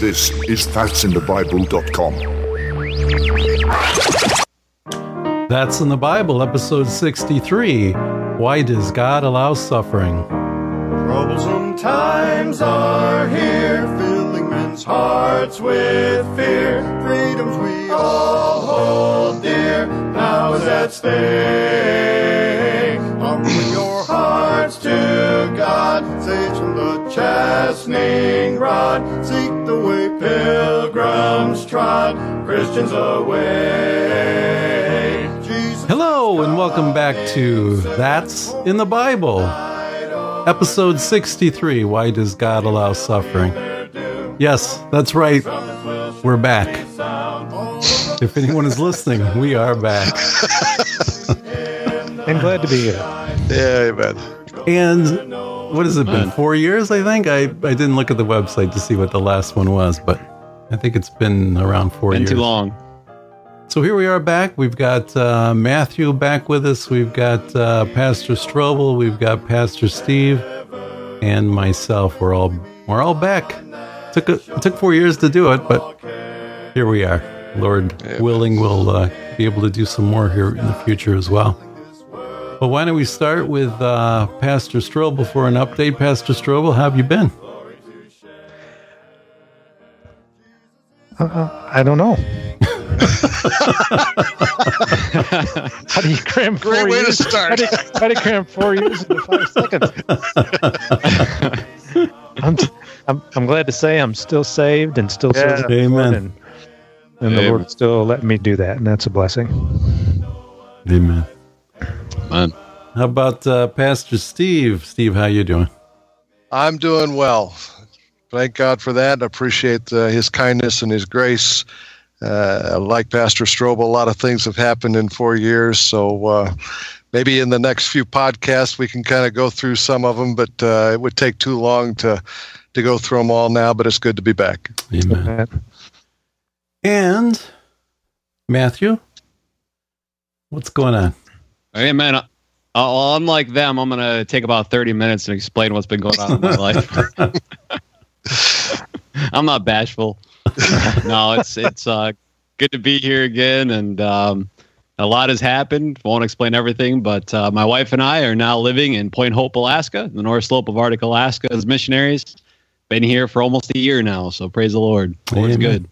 This is that'sinthebible.com. That's in the Bible, episode 63. Why does God allow suffering? Troublesome times are here, filling men's hearts with fear. Freedoms we all hold dear, now is at stake. Humble your hearts to God, save from the chastening rod. Seek the way pilgrims trod, Christians away. Jesus Hello, and welcome back to That's in the Bible, episode 63. Why does God allow suffering? Yes, that's right. We're back. If anyone is listening, we are back. And glad to be here. Yeah, amen. And what has it been? Four years, I think. I, I didn't look at the website to see what the last one was, but I think it's been around four Been years. too long. So here we are back. We've got uh, Matthew back with us. We've got uh, Pastor Strobel. We've got Pastor Steve, and myself. We're all we're all back. Took a, it took four years to do it, but here we are. Lord willing, we'll uh, be able to do some more here in the future as well. Well, why don't we start with uh, Pastor Strobel for an update? Pastor Strobel, how have you been? Uh, I don't know. how do you cram four Great way to years? start. How do, you, how do you cram four years into five seconds? I'm, I'm, I'm glad to say I'm still saved and still Yeah. serving Amen. and, and the Amen. Lord still letting me do that, and that's a blessing. Amen. Man. How about uh, Pastor Steve? Steve, how you doing? I'm doing well. Thank God for that. I appreciate uh, his kindness and his grace. Uh, like Pastor Strobel, a lot of things have happened in four years. So uh, maybe in the next few podcasts we can kind of go through some of them, but uh, it would take too long to to go through them all now. But it's good to be back. Amen. And Matthew, what's going on? Hey, man. Uh, well, unlike them, I'm going to take about 30 minutes and explain what's been going on in my life. I'm not bashful. no, it's it's uh, good to be here again, and um, a lot has happened. Won't explain everything, but uh, my wife and I are now living in Point Hope, Alaska, the North Slope of Arctic Alaska, as missionaries. Been here for almost a year now, so praise the Lord. Lord's Amen. good.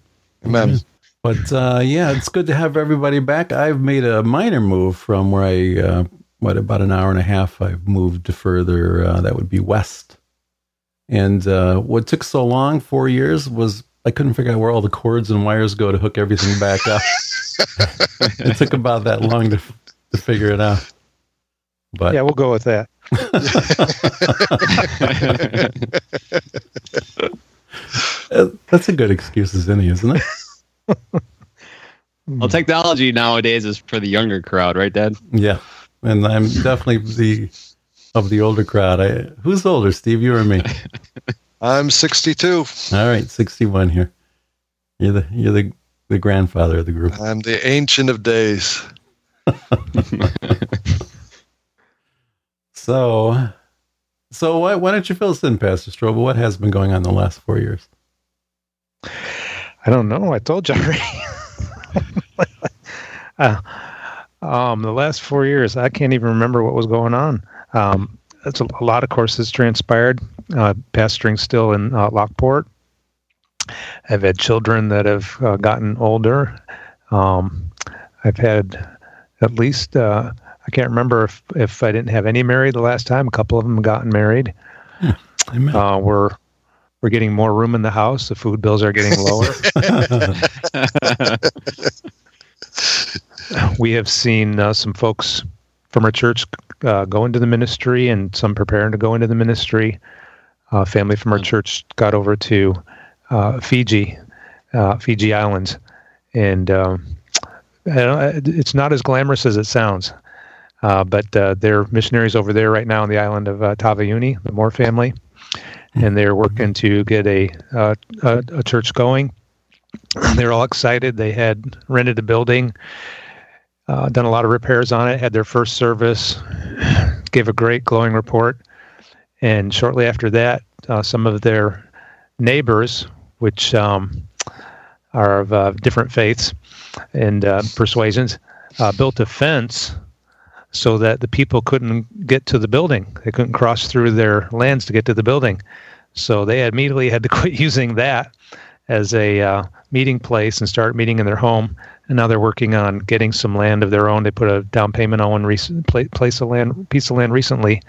Amen. But uh, yeah, it's good to have everybody back. I've made a minor move from where I, uh, what, about an hour and a half, I've moved further. Uh, that would be west. And uh, what took so long, four years, was I couldn't figure out where all the cords and wires go to hook everything back up. it took about that long to, to figure it out. But Yeah, we'll go with that. that's a good excuse as any, isn't it? Well, technology nowadays is for the younger crowd, right, Dad? Yeah, and I'm definitely the of the older crowd. I, who's older, Steve? You or me? I'm 62. All right, sixty-one here. You're the you're the the grandfather of the group. I'm the ancient of days. So, so why why don't you fill us in, Pastor Strobel? What has been going on the last four years? I don't know. I told you already. uh, um, the last four years, I can't even remember what was going on. Um, that's a, a lot of courses transpired. Uh, pastoring still in uh, Lockport. I've had children that have uh, gotten older. Um, I've had at least uh, I can't remember if if I didn't have any married the last time. A couple of them gotten married. Amen. Uh, we're we're getting more room in the house. The food bills are getting lower. we have seen uh, some folks from our church uh, go into the ministry and some preparing to go into the ministry. Uh, family from our church got over to uh, Fiji, uh, Fiji Islands, and um, it's not as glamorous as it sounds. Uh, but uh, they're missionaries over there right now on the island of uh, Taveuni, the Moore family, and they're working to get a, uh, a a church going. They're all excited. They had rented a building, uh, done a lot of repairs on it, had their first service, gave a great glowing report, and shortly after that, uh, some of their neighbors which um, are of uh, different faiths and uh, persuasions, uh, built a fence so that the people couldn't get to the building. They couldn't cross through their lands to get to the building. So they immediately had to quit using that as a uh, meeting place and start meeting in their home. And now they're working on getting some land of their own. They put a down payment on one recent place of land, piece of land recently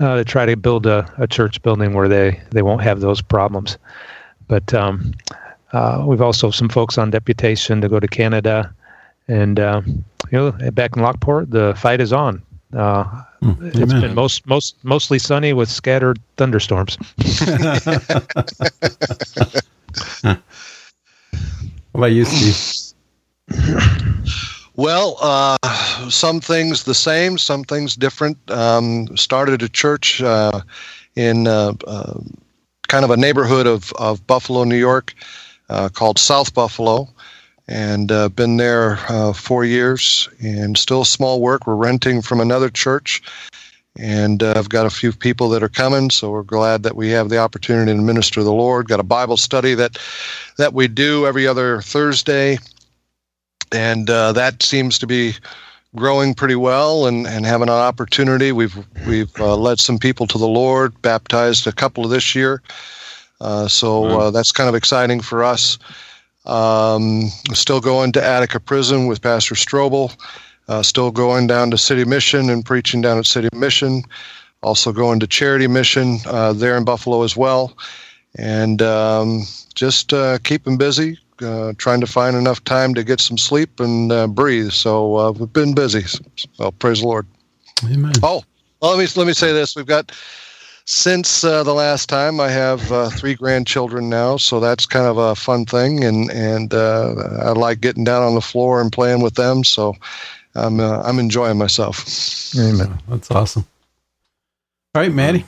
uh, to try to build a, a church building where they, they won't have those problems. But um, uh, we've also some folks on deputation to go to Canada, and uh, you know, back in Lockport, the fight is on. Uh, mm, it's been most most mostly sunny with scattered thunderstorms. What about you, Steve? Well, uh, some things the same, some things different. Um, started a church uh, in uh, uh kind of a neighborhood of, of Buffalo, New York, uh, called South Buffalo, and uh, been there four years. And still small work. We're renting from another church, and uh, I've got a few people that are coming, so we're glad that we have the opportunity to minister the Lord. Got a Bible study that that we do every other Thursday, and uh, that seems to be growing pretty well and, and having an opportunity. We've we've uh, led some people to the Lord, baptized a couple this year, uh, so uh, that's kind of exciting for us. Um, still going to Attica Prison with Pastor Strobel. Uh, still going down to City Mission and preaching down at City Mission. Also going to Charity Mission uh, there in Buffalo as well. And um, just uh, keeping busy, uh, trying to find enough time to get some sleep and uh, breathe. So uh, we've been busy. Well, praise the Lord. Amen. Oh, well, let me let me say this: we've got since uh, the last time I have uh, three grandchildren now, so that's kind of a fun thing, and and uh, I like getting down on the floor and playing with them. So I'm uh, I'm enjoying myself. Amen. That's awesome. All right, Maddie.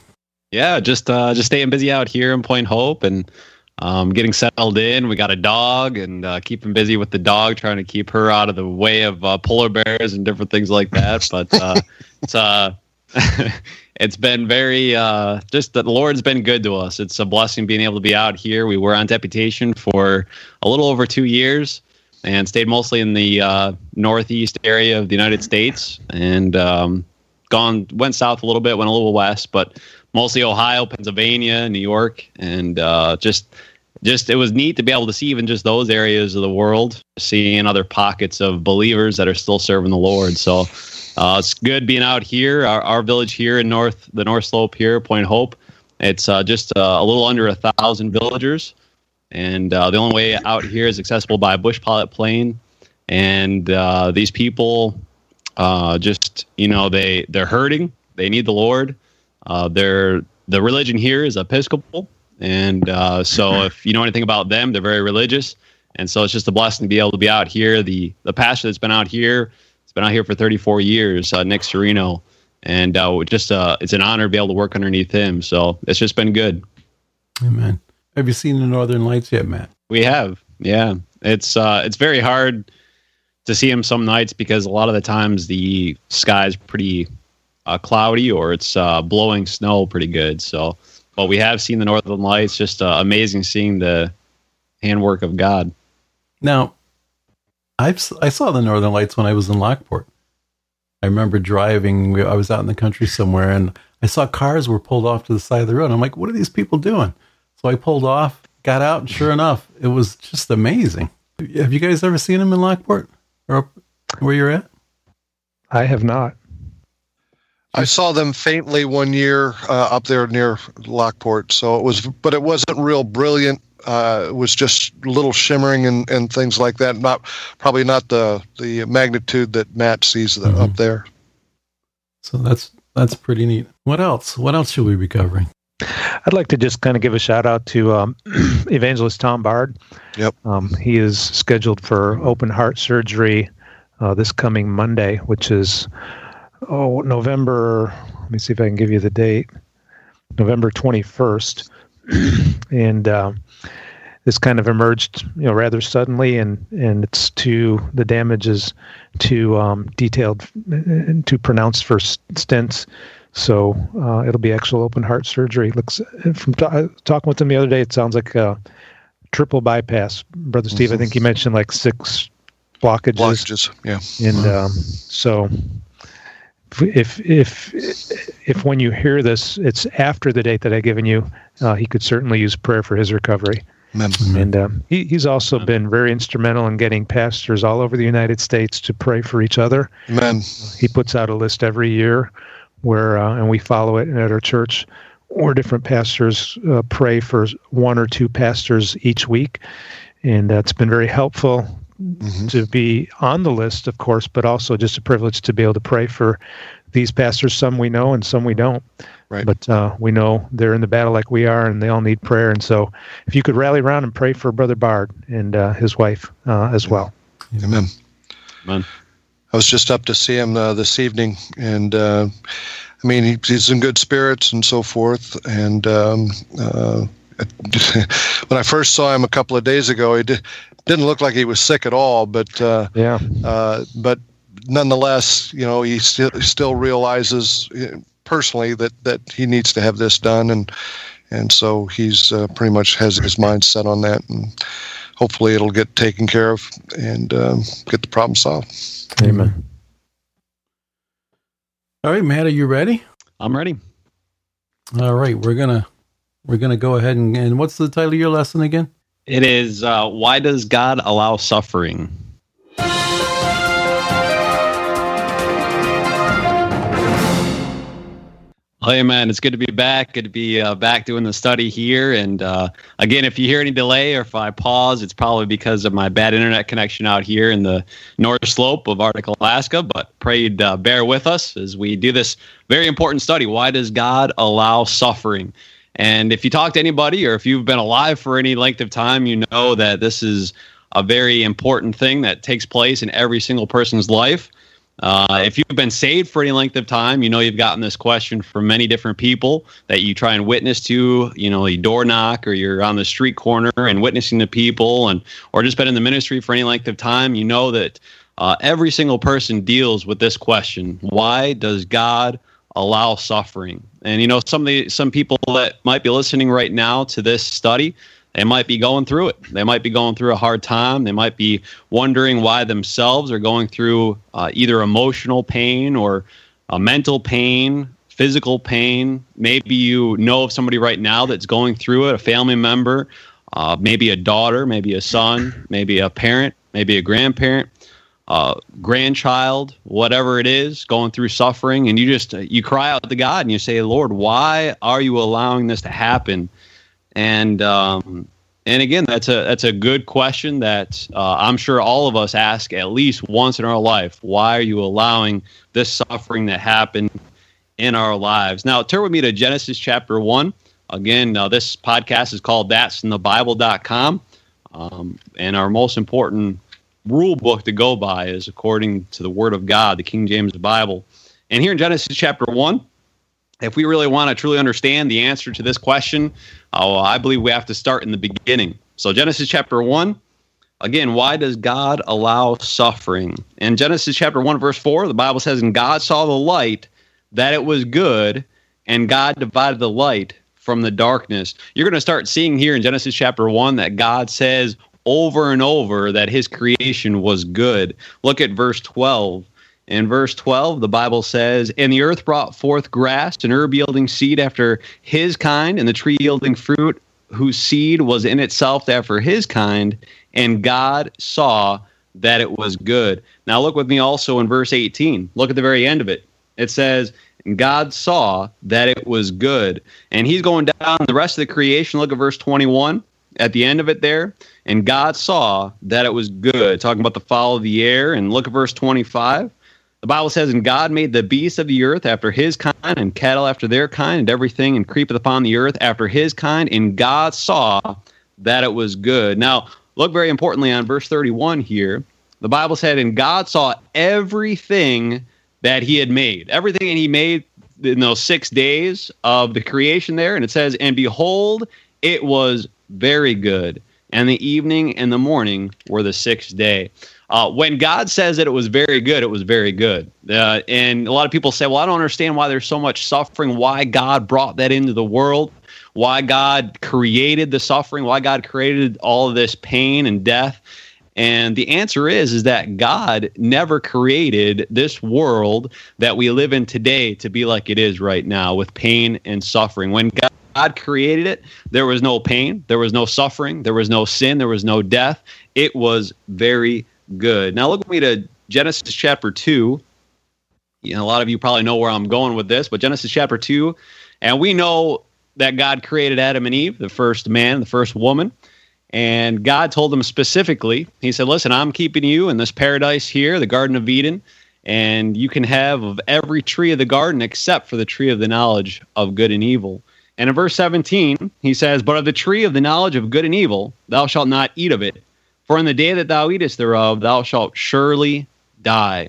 Yeah, just uh, just staying busy out here in Point Hope and um, getting settled in. We got a dog and uh, keeping busy with the dog, trying to keep her out of the way of uh, polar bears and different things like that. But uh, it's uh, it's been very uh, just that the Lord's been good to us. It's a blessing being able to be out here. We were on deputation for a little over two years and stayed mostly in the uh, northeast area of the United States, and um, gone went south a little bit, went a little west, but mostly Ohio, Pennsylvania, New York, and uh, just just it was neat to be able to see even just those areas of the world, seeing other pockets of believers that are still serving the Lord. So uh, it's good being out here. Our, our, village here in North the North Slope here, Point Hope. It's uh, just uh, a little under a thousand villagers and uh, the only way out here is accessible by a bush pilot plane. And uh, these people, uh, just you know, they they're hurting. They need the Lord. Uh, they're the religion here is Episcopal, and uh, so mm-hmm. if you know anything about them, they're very religious. And so it's just a blessing to be able to be out here. The the pastor that's been out here, been out here for 34 years, uh, Nick Serino, and uh, just uh, it's an honor to be able to work underneath him. So it's just been good. Amen. Have you seen the Northern Lights yet, Matt? We have. Yeah, it's uh, it's very hard to see them some nights because a lot of the times the sky's pretty uh, cloudy or it's uh, blowing snow pretty good. So, but we have seen the Northern Lights. Just uh, amazing seeing the handwork of God. Now, I've I saw the Northern Lights when I was in Lockport. I remember driving. I was out in the country somewhere, and I saw cars were pulled off to the side of the road. I'm like, "What are these people doing?" So I pulled off, got out, and sure enough, it was just amazing. Have you guys ever seen them in Lockport or where you're at? I have not. I saw them faintly one year uh, up there near Lockport. So it was, but it wasn't real brilliant. Uh, was just little shimmering and, and things like that. Not probably not the the magnitude that Matt sees the, mm-hmm. up there. So that's that's pretty neat. What else? What else should we be covering? I'd like to just kind of give a shout out to um, evangelist Tom Bard. Yep. Um, he is scheduled for open heart surgery uh, this coming Monday, which is oh November. Let me see if I can give you the date. November twenty first, and uh, this kind of emerged, you know, rather suddenly, and and it's too the damage is too um, detailed, and too pronounced for stents so uh, it'll be actual open heart surgery. Looks from t- talking with him the other day, it sounds like a triple bypass. Brother Steve, I think you mentioned like six blockages. Blockages, yeah. And um, so, if if if when you hear this, it's after the date that I've given you, uh, he could certainly use prayer for his recovery. Amen. And um, he, he's also been very instrumental in getting pastors all over the United States to pray for each other. Amen. He puts out a list every year where, uh, and we follow it at our church, where different pastors uh, pray for one or two pastors each week. And that's been very helpful to be on the list, of course, but also just a privilege to be able to pray for these pastors. Some we know and some we don't. Right. But uh, we know they're in the battle like we are, and they all need prayer. And so, if you could rally around and pray for Brother Bard and uh, his wife uh, as well. Amen. Amen. I was just up to see him uh, this evening, and uh, I mean, he, he's in good spirits and so forth. And um, uh, when I first saw him a couple of days ago, he did, didn't look like he was sick at all, but uh, Yeah. uh, but nonetheless, you know, he still still realizes uh, personally that that he needs to have this done, and and so he's uh, pretty much has his mind set on that, and hopefully it'll get taken care of and um, get the problem solved. Amen. All right, Matt, are you ready? I'm ready. All right, we're gonna we're gonna go ahead and, and what's the title of your lesson again? It is uh, Why Does God Allow Suffering? Hey man, it's good to be back. Good to be uh, back doing the study here. And uh, again, if you hear any delay or if I pause, it's probably because of my bad internet connection out here in the north slope of Arctic Alaska. But pray you'd uh, bear with us as we do this very important study. Why does God allow suffering? And if you talk to anybody or if you've been alive for any length of time, you know that this is a very important thing that takes place in every single person's life. Uh, if you've been saved for any length of time, you know you've gotten this question from many different people that you try and witness to. You know, you door knock or you're on the street corner and witnessing to people, and or just been in the ministry for any length of time. You know that uh, every single person deals with this question: Why does God allow suffering? And you know, some the some people that might be listening right now to this study, they might be going through it. They might be going through a hard time. They might be wondering why themselves are going through uh, either emotional pain or uh, mental pain, physical pain. Maybe you know of somebody right now that's going through it, a family member, uh, maybe a daughter, maybe a son, maybe a parent, maybe a grandparent. Uh, grandchild, whatever it is, going through suffering, and you just you cry out to God and you say, "Lord, why are you allowing this to happen?" And um, and again, that's a that's a good question that uh, I'm sure all of us ask at least once in our life. Why are you allowing this suffering to happen in our lives? Now, turn with me to Genesis chapter one. Again, uh, this podcast is called That's in the Bible.com. Um, and our most important rule book to go by is according to the Word of God, the King James Bible. And here in Genesis chapter 1, if we really want to truly understand the answer to this question, uh, I believe we have to start in the beginning. So, Genesis chapter 1, again, why does God allow suffering? In Genesis chapter 1, verse 4, the Bible says, And God saw the light that it was good, and God divided the light from the darkness. You're going to start seeing here in Genesis chapter 1 that God says over and over that his creation was good. Look at verse 12. In verse 12, the Bible says, And the earth brought forth grass, and herb yielding seed after his kind, and the tree yielding fruit whose seed was in itself after his kind, and God saw that it was good. Now look with me also in verse 18. Look at the very end of it. It says, God saw that it was good. And he's going down the rest of the creation. Look at verse 21 at the end of it there. And God saw that it was good. Talking about the fowl of the air. And look at verse 25. The Bible says, And God made the beasts of the earth after his kind, and cattle after their kind, and everything, and creepeth upon the earth after his kind. And God saw that it was good. Now, look very importantly on verse 31 here. The Bible said, And God saw everything that he had made, everything that he made in those six days of the creation there. And it says, And behold, it was very good. And the evening and the morning were the sixth day. Uh, when God says that it was very good, it was very good. Uh, and a lot of people say, well, I don't understand why there's so much suffering, why God brought that into the world. why God created the suffering, why God created all of this pain and death. And the answer is is that God never created this world that we live in today to be like it is right now with pain and suffering. When God God created it, there was no pain, there was no suffering, there was no sin, there was no death. It was very good. Now look with me to Genesis chapter 2. You know, a lot of you probably know where I'm going with this, but Genesis chapter 2, and we know that God created Adam and Eve, the first man, the first woman. And God told them specifically, He said, Listen, I'm keeping you in this paradise here, the Garden of Eden, and you can have of every tree of the garden except for the tree of the knowledge of good and evil. And in verse 17, he says, But of the tree of the knowledge of good and evil, thou shalt not eat of it. For in the day that thou eatest thereof, thou shalt surely die.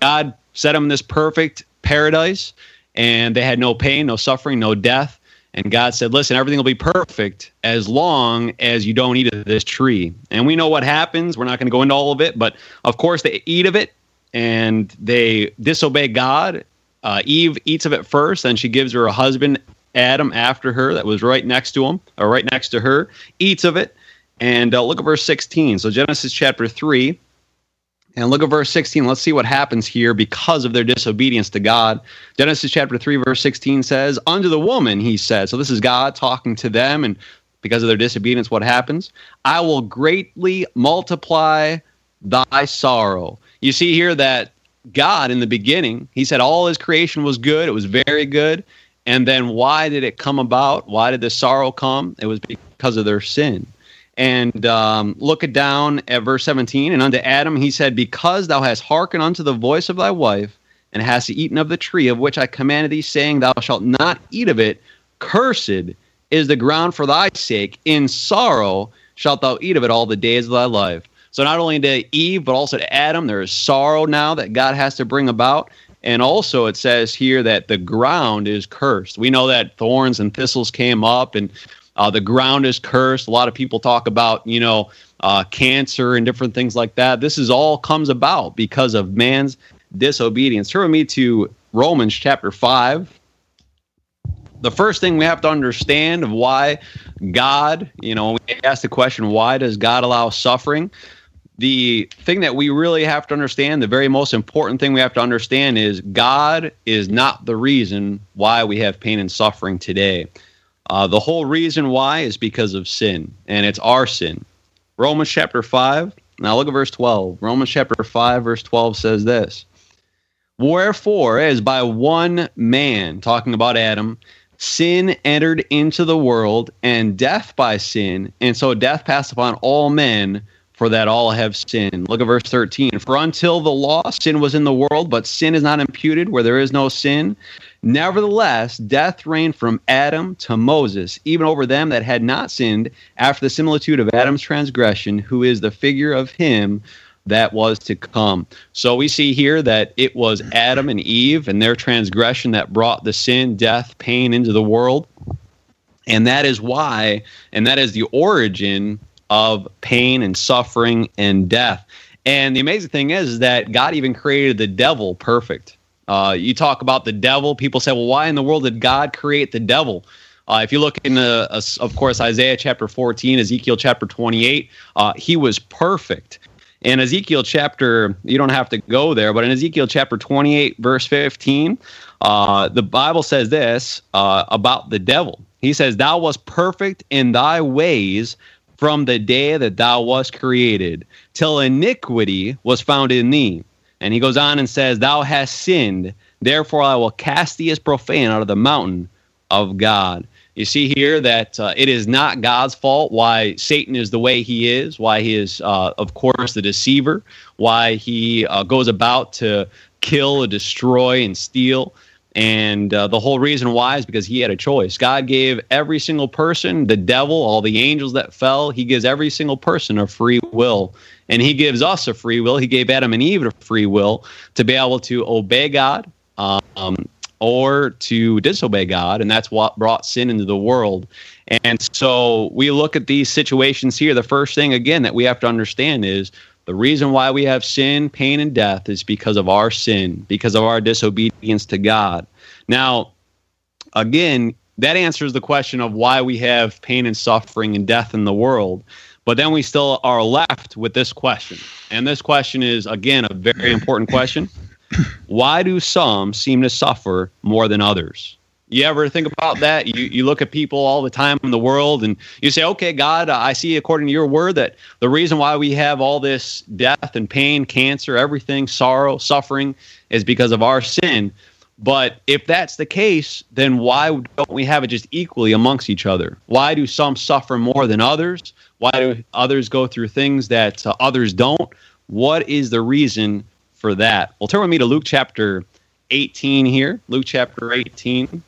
God set them in this perfect paradise, and they had no pain, no suffering, no death. And God said, Listen, everything will be perfect as long as you don't eat of this tree. And we know what happens. We're not going to go into all of it, but of course, they eat of it and they disobey God. Uh, Eve eats of it first, and she gives her a husband Adam after her, that was right next to him, or right next to her, eats of it. And uh, look at verse 16. So, Genesis chapter 3, and look at verse 16. Let's see what happens here because of their disobedience to God. Genesis chapter 3, verse 16 says, Unto the woman, he said. So, this is God talking to them, and because of their disobedience, what happens? I will greatly multiply thy sorrow. You see here that God, in the beginning, he said all his creation was good, it was very good. And then why did it come about? Why did the sorrow come? It was because of their sin. And um, look it down at verse 17. And unto Adam he said, Because thou hast hearkened unto the voice of thy wife, and hast eaten of the tree of which I commanded thee, saying, Thou shalt not eat of it, cursed is the ground for thy sake. In sorrow shalt thou eat of it all the days of thy life. So not only to Eve, but also to Adam, there is sorrow now that God has to bring about. And also, it says here that the ground is cursed. We know that thorns and thistles came up, and uh, the ground is cursed. A lot of people talk about, you know, uh, cancer and different things like that. This is all comes about because of man's disobedience. Turn with me to Romans chapter 5. The first thing we have to understand of why God, you know, we ask the question, why does God allow suffering? the thing that we really have to understand, the very most important thing we have to understand is God is not the reason why we have pain and suffering today. Uh, the whole reason why is because of sin, and it's our sin. Romans chapter 5, now look at verse 12. Romans chapter 5, verse 12 says this Wherefore, as by one man, talking about Adam, sin entered into the world, and death by sin, and so death passed upon all men for that all have sinned. Look at verse 13. For until the law, sin was in the world, but sin is not imputed where there is no sin. Nevertheless, death reigned from Adam to Moses, even over them that had not sinned, after the similitude of Adam's transgression, who is the figure of him that was to come. So we see here that it was Adam and Eve and their transgression that brought the sin, death, pain into the world. And that is why, and that is the origin of pain and suffering and death. And the amazing thing is, is that God even created the devil perfect. Uh, you talk about the devil, people say, well, why in the world did God create the devil? Uh, if you look in, uh, of course, Isaiah chapter 14, Ezekiel chapter 28, uh, he was perfect. In Ezekiel chapter, you don't have to go there, but in Ezekiel chapter 28, verse 15, uh, the Bible says this about the devil. He says, Thou wast perfect in thy ways from the day that thou wast created, till iniquity was found in thee. And he goes on and says, Thou hast sinned, therefore I will cast thee as profane out of the mountain of God. You see here that uh, it is not God's fault why Satan is the way he is, why he is, uh, of course, the deceiver, why he uh, goes about to kill, and destroy, and steal. And uh, the whole reason why is because he had a choice. God gave every single person, the devil, all the angels that fell, he gives every single person a free will. And he gives us a free will. He gave Adam and Eve a free will to be able to obey God um, or to disobey God. And that's what brought sin into the world. And so we look at these situations here. The first thing, again, that we have to understand is the reason why we have sin, pain, and death is because of our sin, because of our disobedience to God. Now, again, that answers the question of why we have pain and suffering and death in the world. But then we still are left with this question. And this question is, again, a very important question. Why do some seem to suffer more than others? You ever think about that? You, you look at people all the time in the world and you say, okay, God, I see according to your word that the reason why we have all this death and pain, cancer, everything, sorrow, suffering is because of our sin. But if that's the case, then why don't we have it just equally amongst each other? Why do some suffer more than others? Why do others go through things that uh, others don't? What is the reason for that? Well, turn with me to Luke chapter 18 here. Luke chapter 18.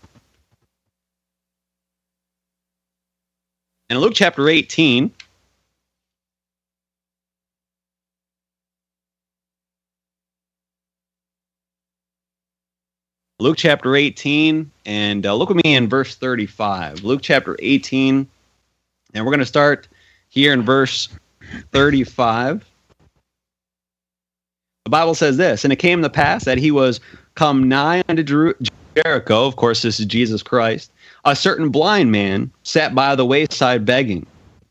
And Luke chapter 18, Luke chapter 18, and uh, look with me in verse 35. Luke chapter 18, and we're going to start here in verse 35. The Bible says this, and it came to pass that he was come nigh unto Jer- Jericho. Of course, this is Jesus Christ. A certain blind man sat by the wayside begging.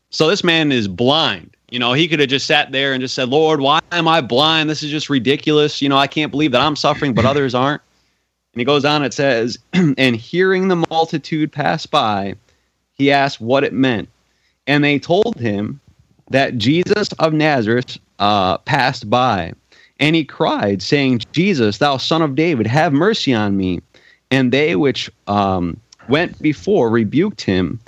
So this man is blind. You know, he could have just sat there and just said, Lord, why am I blind? This is just ridiculous. You know, I can't believe that I'm suffering, but others aren't. And he goes on, it says, And hearing the multitude pass by, he asked what it meant. And they told him that Jesus of Nazareth uh, passed by. And he cried, saying, Jesus, thou son of David, have mercy on me. And they which um, went before rebuked him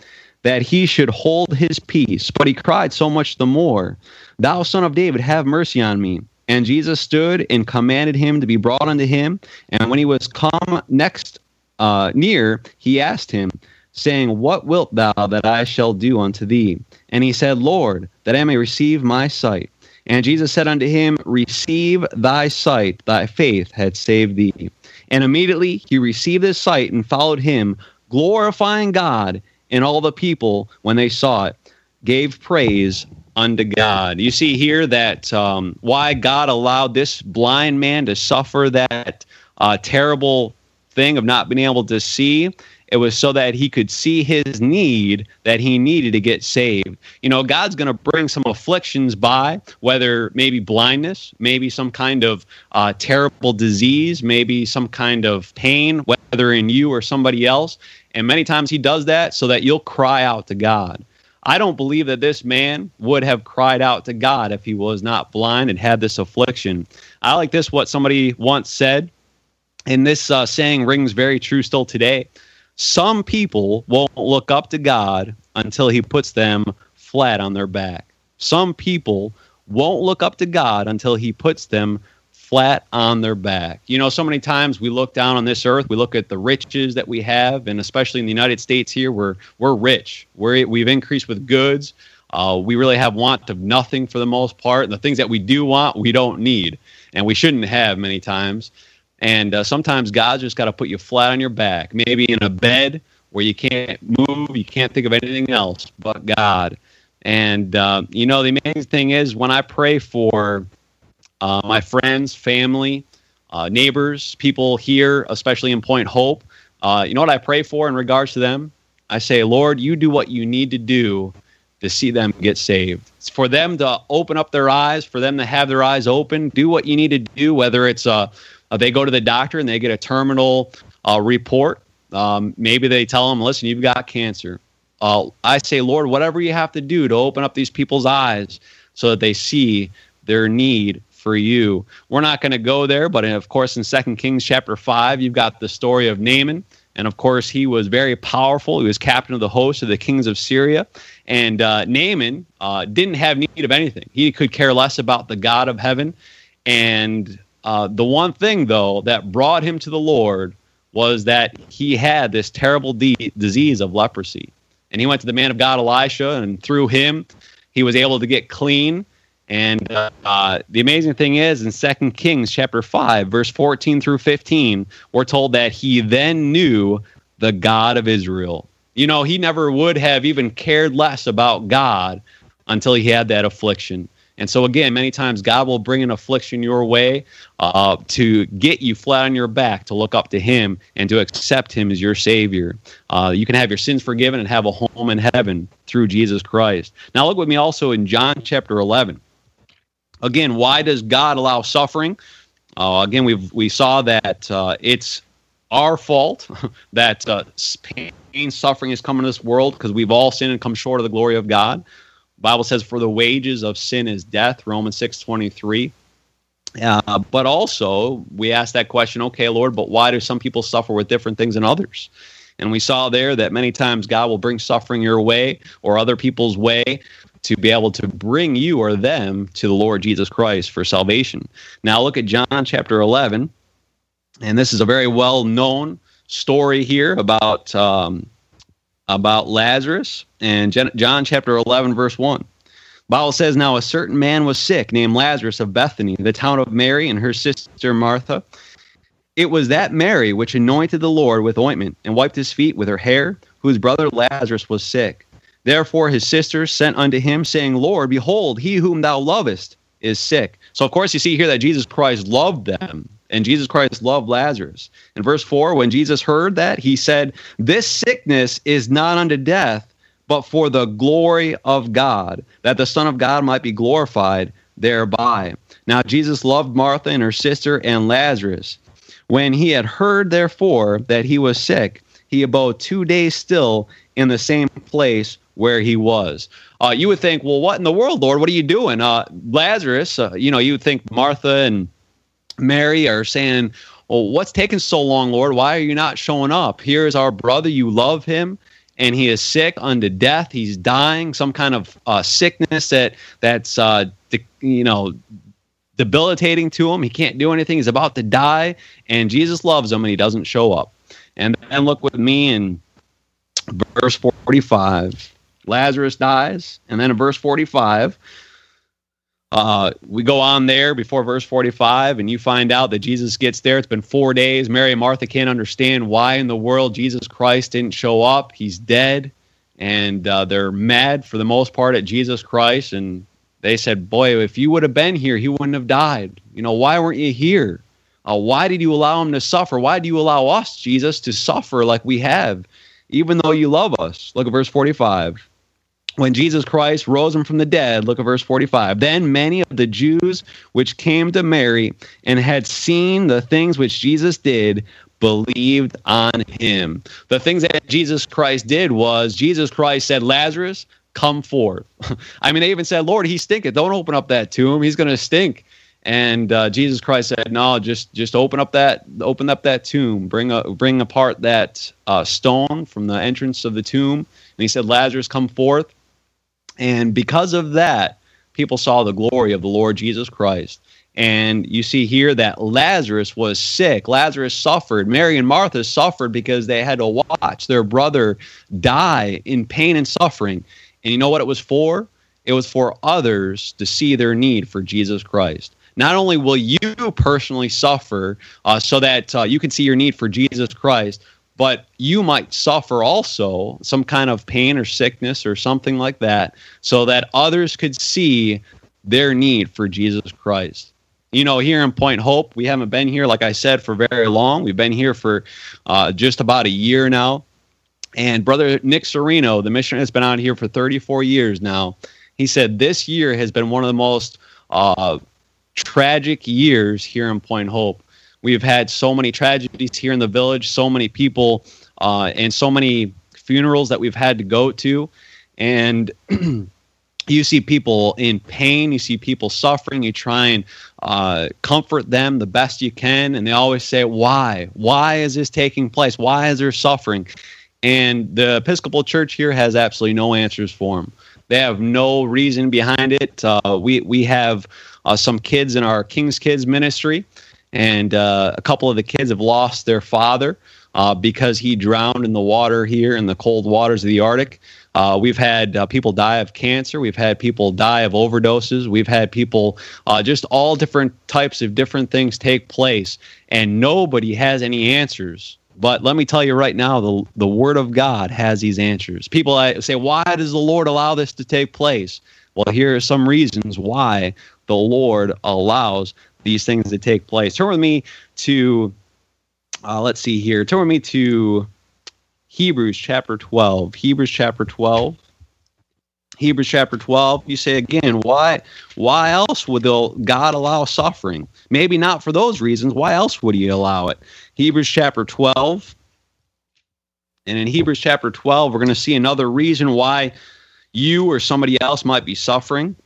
that he should hold his peace. But he cried so much the more, Thou son of David, have mercy on me. And Jesus stood and commanded him to be brought unto him. And when he was come next uh, near, he asked him, saying, What wilt thou that I shall do unto thee? And he said, Lord, that I may receive my sight. And Jesus said unto him, Receive thy sight, thy faith had saved thee. And immediately he received his sight and followed him, glorifying God. And all the people, when they saw it, gave praise unto God. You see here that um, why God allowed this blind man to suffer that uh, terrible thing of not being able to see. It was so that he could see his need that he needed to get saved. You know, God's going to bring some afflictions by, whether maybe blindness, maybe some kind of uh, terrible disease, maybe some kind of pain, whether in you or somebody else. And many times he does that so that you'll cry out to God. I don't believe that this man would have cried out to God if he was not blind and had this affliction. I like this, what somebody once said, and this uh, saying rings very true still today. Some people won't look up to God until he puts them flat on their back. Some people won't look up to God until he puts them flat on their back. You know, so many times we look down on this earth, we look at the riches that we have, and especially in the United States here, we're we're rich. We're we've increased with goods. Uh, we really have want of nothing for the most part. And the things that we do want, we don't need, and we shouldn't have many times. And uh, sometimes God's just got to put you flat on your back, maybe in a bed where you can't move, you can't think of anything else but God. And uh, you know, the amazing thing is when I pray for uh, my friends, family, uh, neighbors, people here, especially in Point Hope. Uh, you know what I pray for in regards to them? I say, Lord, you do what you need to do to see them get saved. It's for them to open up their eyes, for them to have their eyes open. Do what you need to do, whether it's uh, uh they go to the doctor and they get a terminal uh, report. Um, maybe they tell them, listen, you've got cancer. Uh, I say, Lord, whatever you have to do to open up these people's eyes so that they see their need for you. We're not going to go there, but of course, in Second Kings chapter 5, you've got the story of Naaman. And of course, he was very powerful. He was captain of the host of the kings of Syria. And uh, Naaman uh, didn't have need of anything, he could care less about the God of heaven. And uh, the one thing, though, that brought him to the Lord was that he had this terrible de- disease of leprosy. And he went to the man of God, Elisha, and through him, he was able to get clean and uh, the amazing thing is, in Second Kings chapter five, verse fourteen through fifteen, we're told that he then knew the God of Israel. You know, he never would have even cared less about God until he had that affliction. And so, again, many times God will bring an affliction your way uh, to get you flat on your back to look up to Him and to accept Him as your Savior. Uh, you can have your sins forgiven and have a home in heaven through Jesus Christ. Now, look with me also in John chapter 11. Again, why does God allow suffering? Uh, again, we we saw that uh, it's our fault that uh, pain, suffering has come into this world because we've all sinned and come short of the glory of God. Bible says, "For the wages of sin is death." Romans six twenty three. Uh, but also, we ask that question, okay, Lord, but why do some people suffer with different things than others? And we saw there that many times God will bring suffering your way or other people's way to be able to bring you or them to the Lord Jesus Christ for salvation. Now, look at John chapter 11. And this is a very well known story here about, um, about Lazarus. And John chapter 11, verse 1. Bible says, Now a certain man was sick, named Lazarus of Bethany, the town of Mary and her sister Martha. It was that Mary which anointed the Lord with ointment and wiped his feet with her hair, whose brother Lazarus was sick. Therefore his sisters sent unto him, saying, Lord, behold, he whom thou lovest is sick. So, of course, you see here that Jesus Christ loved them, and Jesus Christ loved Lazarus. In verse 4, when Jesus heard that, he said, This sickness is not unto death, but for the glory of God, that the Son of God might be glorified thereby. Now, Jesus loved Martha and her sister and Lazarus. When he had heard, therefore, that he was sick, he abode two days still in the same place where he was. Uh, you would think, well, what in the world, Lord? What are you doing? Uh, Lazarus, uh, you know, you would think Martha and Mary are saying, well, what's taking so long, Lord? Why are you not showing up? Here is our brother. You love him and he is sick unto death. He's dying, some kind of uh, sickness that that's uh, de- you know debilitating to him. He can't do anything. He's about to die, and Jesus loves him, and he doesn't show up. And then look with me in verse 45. Lazarus dies. And then in verse 45, uh, we go on there before verse 45, and you find out that Jesus gets there. It's been four days. Mary and Martha can't understand why in the world Jesus Christ didn't show up. He's dead. And uh, they're mad for the most part at Jesus Christ. And they said, Boy, if you would have been here, he wouldn't have died. You know, why weren't you here? Uh, why did you allow him to suffer? Why do you allow us, Jesus, to suffer like we have, even though you love us? Look at verse 45 when Jesus Christ rose him from the dead, look at verse 45. Then many of the Jews which came to Mary and had seen the things which Jesus did believed on him. The things that Jesus Christ did was Jesus Christ said, Lazarus, come forth. I mean, they even said, Lord, he stinketh. Don't open up that tomb. He's going to stink. And uh, Jesus Christ said, "No, just just open up that open up that tomb. Bring a, bring apart that uh, stone from the entrance of the tomb." And he said, "Lazarus, come forth." And because of that, people saw the glory of the Lord Jesus Christ. And you see here that Lazarus was sick. Lazarus suffered. Mary and Martha suffered because they had to watch their brother die in pain and suffering. And you know what it was for? It was for others to see their need for Jesus Christ. Not only will you personally suffer uh, so that uh, you can see your need for Jesus Christ, but you might suffer also some kind of pain or sickness or something like that so that others could see their need for Jesus Christ. You know, here in Point Hope, we haven't been here, like I said, for very long. We've been here for uh, just about a year now. And Brother Nick Sereno, the missionary, has been out here for 34 years now. He said this year has been one of the most uh, tragic years here in Point Hope. We've had so many tragedies here in the village, so many people, uh, and so many funerals that we've had to go to. And you see people in pain, you see people suffering, you try and uh, comfort them the best you can. And they always say, Why? Why is this taking place? Why is there suffering? And the Episcopal Church here has absolutely no answers for them. They have no reason behind it. Uh, we, we have uh, some kids in our King's Kids ministry and uh, a couple of the kids have lost their father uh, because he drowned in the water here in the cold waters of the Arctic. Uh, we've had uh, people die of cancer. We've had people die of overdoses. We've had people, uh, just all different types of different things take place, and nobody has any answers. But let me tell you right now, the, the Word of God has these answers. People say, why does the Lord allow this to take place? Well, here are some reasons why the Lord allows these things that take place. Turn with me to, uh, let's see here. Turn with me to Hebrews chapter 12. Hebrews chapter 12. Hebrews chapter 12, you say again, why why else would God allow suffering? Maybe not for those reasons. Why else would he allow it? Hebrews chapter 12. And in Hebrews chapter 12, we're going to see another reason why you or somebody else might be suffering.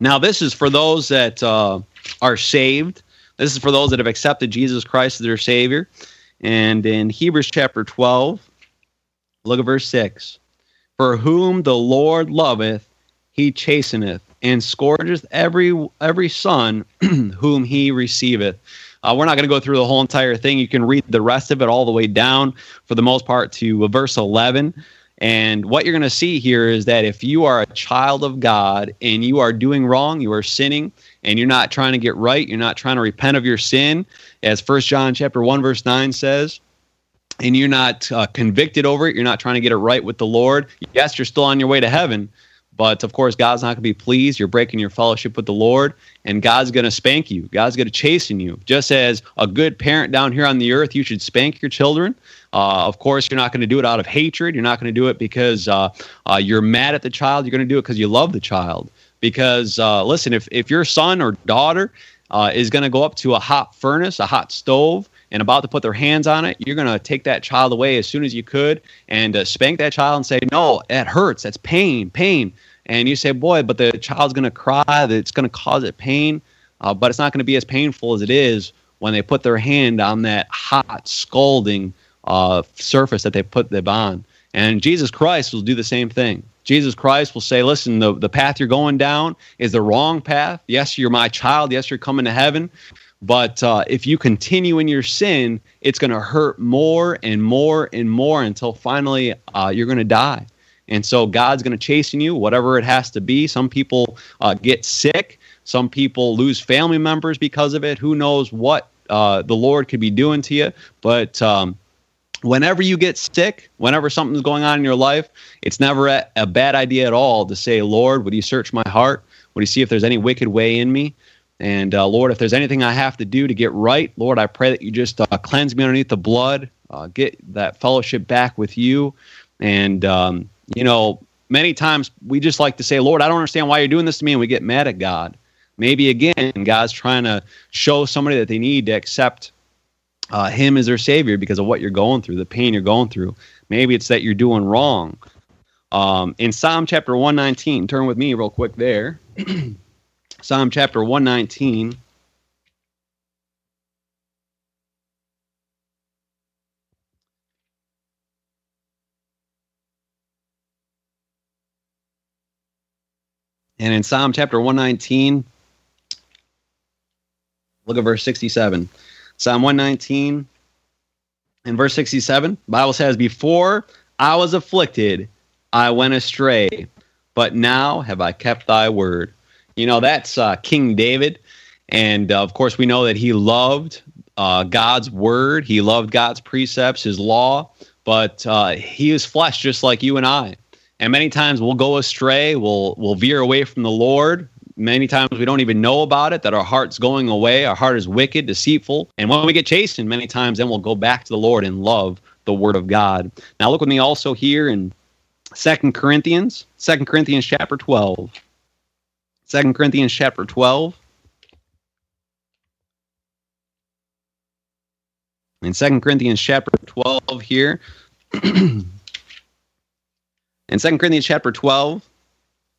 Now, this is for those that uh, are saved. This is for those that have accepted Jesus Christ as their Savior. And in Hebrews chapter 12, look at verse 6. For whom the Lord loveth, he chasteneth, and scourgeth every every son whom he receiveth. Uh, we're not going to go through the whole entire thing. You can read the rest of it all the way down, for the most part, to verse 11. And what you're going to see here is that if you are a child of God and you are doing wrong, you are sinning, and you're not trying to get right, you're not trying to repent of your sin, as First John chapter 1 verse 9 says, and you're not uh, convicted over it, you're not trying to get it right with the Lord, yes, you're still on your way to heaven, but of course, God's not going to be pleased. You're breaking your fellowship with the Lord, and God's going to spank you. God's going to chasten you. Just as a good parent down here on the earth, you should spank your children. Uh, of course, you're not going to do it out of hatred. You're not going to do it because uh, uh, you're mad at the child. You're going to do it because you love the child. Because, uh, listen, if, if your son or daughter uh, is going to go up to a hot furnace, a hot stove, and about to put their hands on it, you're going to take that child away as soon as you could and uh, spank that child and say, No, that hurts. That's pain, pain. And you say, Boy, but the child's going to cry, that it's going to cause it pain, uh, but it's not going to be as painful as it is when they put their hand on that hot, scalding uh, surface that they put them on. And Jesus Christ will do the same thing. Jesus Christ will say, Listen, the, the path you're going down is the wrong path. Yes, you're my child. Yes, you're coming to heaven. But uh, if you continue in your sin, it's going to hurt more and more and more until finally uh, you're going to die. And so God's going to chasten you, whatever it has to be. Some people uh, get sick. Some people lose family members because of it. Who knows what uh, the Lord could be doing to you? But um, whenever you get sick, whenever something's going on in your life, it's never a, a bad idea at all to say, Lord, would you search my heart? Would you see if there's any wicked way in me? And uh, Lord, if there's anything I have to do to get right, Lord, I pray that you just uh, cleanse me underneath the blood, uh, get that fellowship back with you. And, um, you know, many times we just like to say, Lord, I don't understand why you're doing this to me. And we get mad at God. Maybe again, God's trying to show somebody that they need to accept uh, Him as their Savior because of what you're going through, the pain you're going through. Maybe it's that you're doing wrong. Um, in Psalm chapter 119, turn with me real quick there. Psalm chapter 119. And in Psalm chapter 119, look at verse 67. Psalm 119 and verse 67, Bible says, Before I was afflicted, I went astray, but now have I kept thy word. You know, that's uh, King David. And uh, of course, we know that he loved uh, God's word, he loved God's precepts, his law, but uh, he is flesh just like you and I. And many times we'll go astray, we'll, we'll veer away from the Lord. Many times we don't even know about it, that our heart's going away. Our heart is wicked, deceitful. And when we get chastened, many times then we'll go back to the Lord and love the word of God. Now look with me also here in Second Corinthians, Second Corinthians chapter 12. Second Corinthians chapter 12. In Second Corinthians chapter 12 here. in Second Corinthians chapter 12,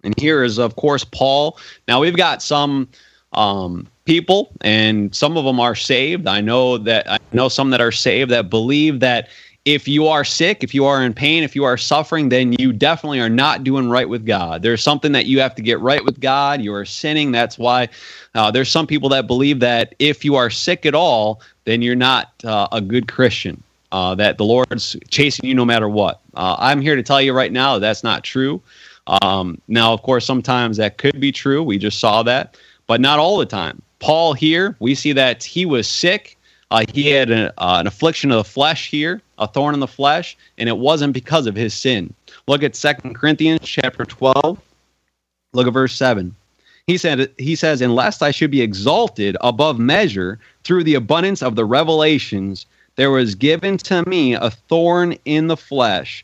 and here is, of course, Paul. Now we've got some um, people, and some of them are saved. I know that I know some that are saved that believe that if you are sick, if you are in pain, if you are suffering, then you definitely are not doing right with God. There's something that you have to get right with God. You are sinning. That's why uh, there's some people that believe that if you are sick at all, then you're not uh, a good Christian. Uh, that the Lord's chasing you no matter what. Uh, I'm here to tell you right now that's not true. Um, now, of course, sometimes that could be true. We just saw that, but not all the time. Paul here, we see that he was sick uh, he had uh, an affliction of the flesh here, a thorn in the flesh, and it wasn't because of his sin. Look at Second Corinthians chapter 12. Look at verse 7. He said he says, "Unless I should be exalted above measure through the abundance of the revelations, there was given to me a thorn in the flesh,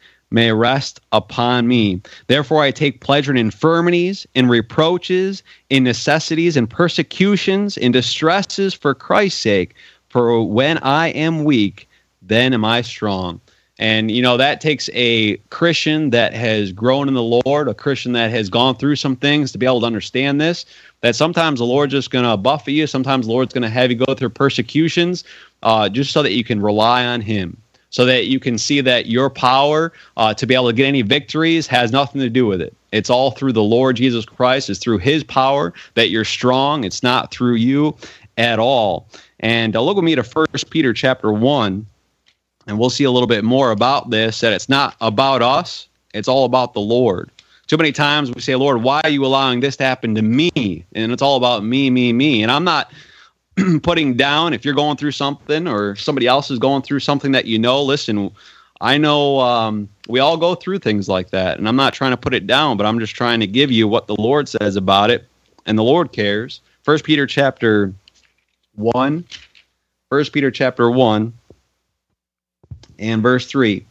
may rest upon me. Therefore, I take pleasure in infirmities, in reproaches, in necessities, in persecutions, in distresses for Christ's sake. For when I am weak, then am I strong. And, you know, that takes a Christian that has grown in the Lord, a Christian that has gone through some things to be able to understand this. That sometimes the Lord's just going to buffet you, sometimes the Lord's going to have you go through persecutions uh, just so that you can rely on Him so that you can see that your power uh, to be able to get any victories has nothing to do with it. It's all through the Lord Jesus Christ. It's through His power that you're strong. It's not through you at all. And uh, look with me to First Peter chapter one, and we'll see a little bit more about this. That it's not about us; it's all about the Lord. Too many times we say, "Lord, why are you allowing this to happen to me?" And it's all about me, me, me. And I'm not putting down if you're going through something or somebody else is going through something that you know listen i know um, we all go through things like that. And i'm not trying to put it down but i'm just trying to give you what the lord says about it. And the lord cares. First peter chapter 1 first peter chapter 1 and verse 3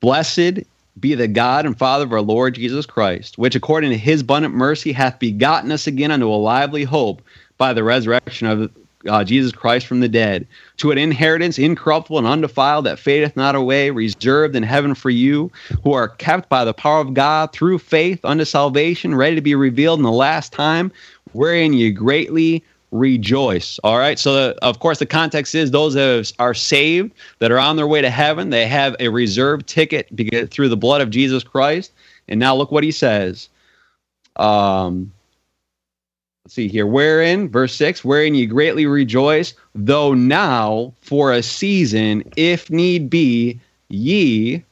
blessed be the god and father of our lord jesus christ which according to his abundant mercy hath begotten us again unto a lively hope by the resurrection of uh, Jesus Christ from the dead, to an inheritance incorruptible and undefiled that fadeth not away, reserved in heaven for you, who are kept by the power of God through faith unto salvation, ready to be revealed in the last time, wherein you greatly rejoice. All right. So, the, of course, the context is those that are saved, that are on their way to heaven, they have a reserved ticket through the blood of Jesus Christ. And now look what he says. Um, Let's see here. Wherein, verse 6, wherein ye greatly rejoice, though now for a season, if need be, ye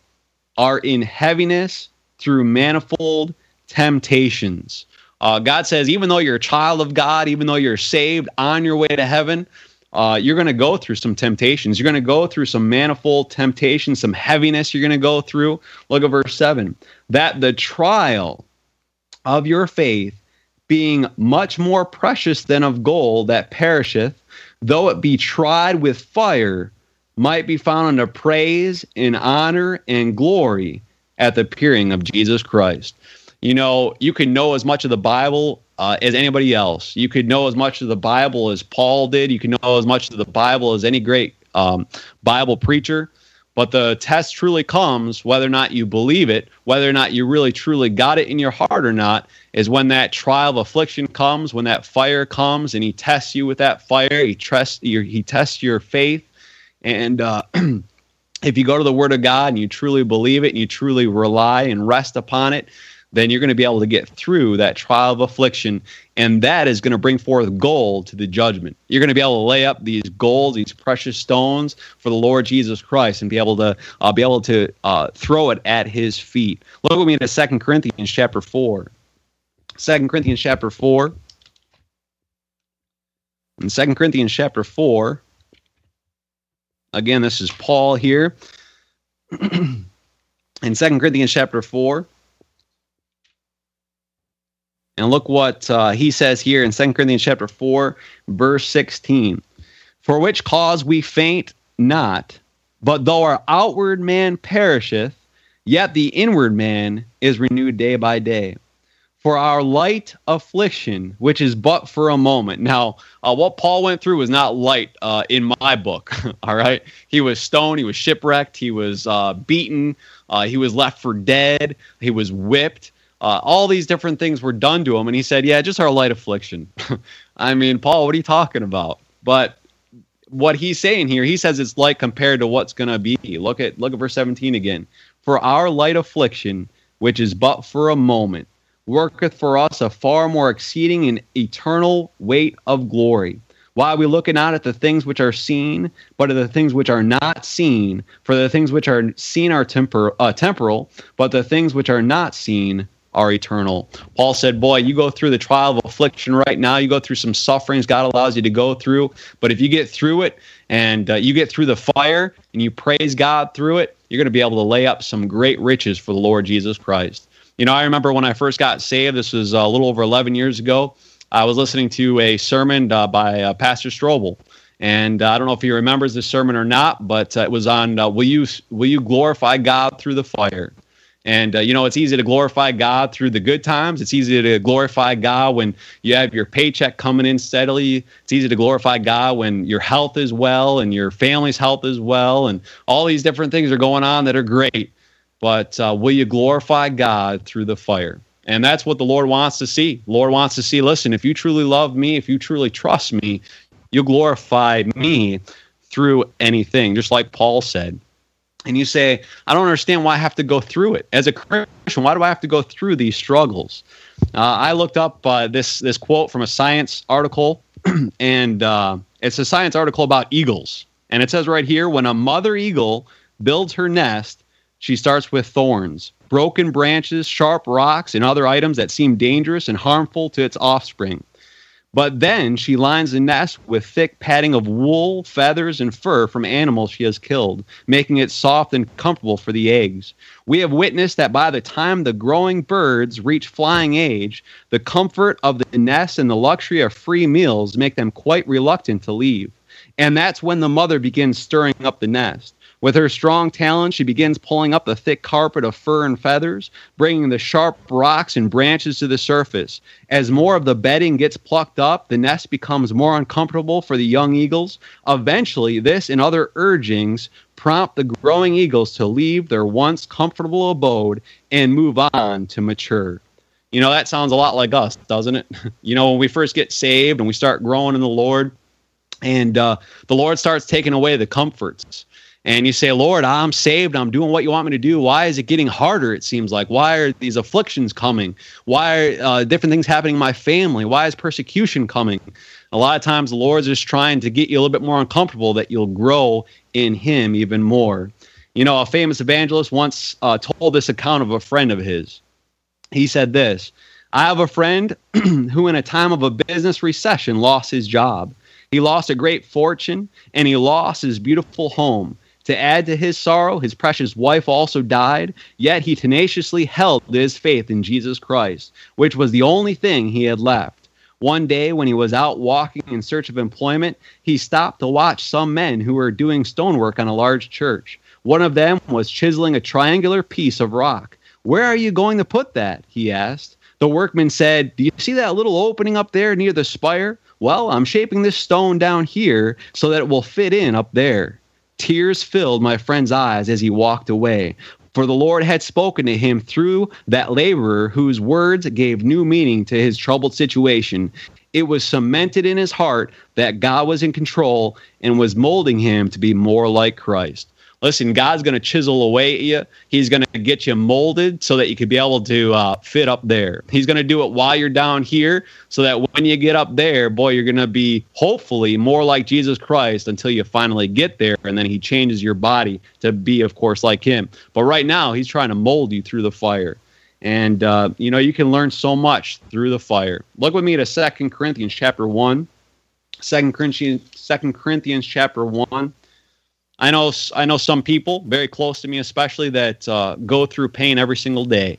are in heaviness through manifold temptations. Uh, God says, even though you're a child of God, even though you're saved on your way to heaven, uh, you're going to go through some temptations. You're going to go through some manifold temptations, some heaviness you're going to go through. Look at verse 7 that the trial of your faith, being much more precious than of gold that perisheth, though it be tried with fire, might be found unto praise and honor and glory at the appearing of Jesus Christ. You know, you can know as much of the Bible uh, as anybody else. You could know as much of the Bible as Paul did. You can know as much of the Bible as any great um, Bible preacher. But the test truly comes whether or not you believe it, whether or not you really truly got it in your heart or not, is when that trial of affliction comes, when that fire comes, and he tests you with that fire. He trusts your, he tests your faith, and uh, if you go to the Word of God and you truly believe it and you truly rely and rest upon it, then you're going to be able to get through that trial of affliction, and that is going to bring forth gold to the judgment. You're going to be able to lay up these gold, these precious stones for the Lord Jesus Christ, and be able to uh, be able to uh, throw it at His feet. Look with me at Second Corinthians chapter four. Second Corinthians chapter four. In Second Corinthians chapter four, again, this is Paul here. in Second Corinthians chapter four. And look what uh, he says here in 2 Corinthians chapter 4, verse 16. For which cause we faint not, but though our outward man perisheth, yet the inward man is renewed day by day. For our light affliction, which is but for a moment. Now, uh, what Paul went through was not light uh, in my book. all right, he was stoned, he was shipwrecked, he was uh, beaten, uh, he was left for dead, he was whipped. Uh, all these different things were done to him, and he said, "Yeah, just our light affliction." I mean, Paul, what are you talking about? But what he's saying here, he says it's light compared to what's going to be. Look at look at verse 17 again. For our light affliction, which is but for a moment, worketh for us a far more exceeding and eternal weight of glory, Why are we looking not at the things which are seen, but at the things which are not seen? For the things which are seen are tempor- uh, temporal, but the things which are not seen are eternal. Paul said, Boy, you go through the trial of affliction right now. You go through some sufferings God allows you to go through. But if you get through it and uh, you get through the fire and you praise God through it, you're going to be able to lay up some great riches for the Lord Jesus Christ. You know, I remember when I first got saved, this was a little over 11 years ago. I was listening to a sermon uh, by uh, Pastor Strobel. And uh, I don't know if he remembers this sermon or not, but uh, it was on uh, will you will you glorify God through the fire? And uh, you know, it's easy to glorify God through the good times. It's easy to glorify God when you have your paycheck coming in steadily. It's easy to glorify God when your health is well and your family's health is well, and all these different things are going on that are great. But uh, will you glorify God through the fire? And that's what the Lord wants to see. Lord wants to see, listen, if you truly love me, if you truly trust me, you'll glorify me through anything, just like Paul said. And you say, I don't understand why I have to go through it. As a Christian, why do I have to go through these struggles? Uh, I looked up uh, this this quote from a science article, and uh, it's a science article about eagles. And it says right here, when a mother eagle builds her nest, she starts with thorns broken branches, sharp rocks, and other items that seem dangerous and harmful to its offspring. But then she lines the nest with thick padding of wool, feathers, and fur from animals she has killed, making it soft and comfortable for the eggs. We have witnessed that by the time the growing birds reach flying age, the comfort of the nest and the luxury of free meals make them quite reluctant to leave. And that's when the mother begins stirring up the nest. With her strong talons, she begins pulling up the thick carpet of fur and feathers, bringing the sharp rocks and branches to the surface. As more of the bedding gets plucked up, the nest becomes more uncomfortable for the young eagles. Eventually, this and other urgings prompt the growing eagles to leave their once comfortable abode and move on to mature. You know, that sounds a lot like us, doesn't it? you know, when we first get saved and we start growing in the Lord, and uh, the Lord starts taking away the comforts and you say, Lord, I'm saved. I'm doing what you want me to do. Why is it getting harder? It seems like. Why are these afflictions coming? Why are uh, different things happening in my family? Why is persecution coming? A lot of times, the Lord's just trying to get you a little bit more uncomfortable that you'll grow in Him even more. You know, a famous evangelist once uh, told this account of a friend of his. He said this I have a friend who, in a time of a business recession, lost his job. He lost a great fortune and he lost his beautiful home. To add to his sorrow, his precious wife also died, yet he tenaciously held his faith in Jesus Christ, which was the only thing he had left. One day, when he was out walking in search of employment, he stopped to watch some men who were doing stonework on a large church. One of them was chiseling a triangular piece of rock. Where are you going to put that? he asked. The workman said, Do you see that little opening up there near the spire? Well, I'm shaping this stone down here so that it will fit in up there. Tears filled my friend's eyes as he walked away. For the Lord had spoken to him through that laborer whose words gave new meaning to his troubled situation. It was cemented in his heart that God was in control and was molding him to be more like Christ. Listen, God's going to chisel away at you. He's going to get you molded so that you could be able to uh, fit up there. He's going to do it while you're down here so that when you get up there, boy, you're going to be hopefully more like Jesus Christ until you finally get there. And then he changes your body to be, of course, like him. But right now, he's trying to mold you through the fire. And, uh, you know, you can learn so much through the fire. Look with me to Second Corinthians chapter 1. 2 Corinthians, 2 Corinthians chapter 1 I know I know some people very close to me, especially that uh, go through pain every single day,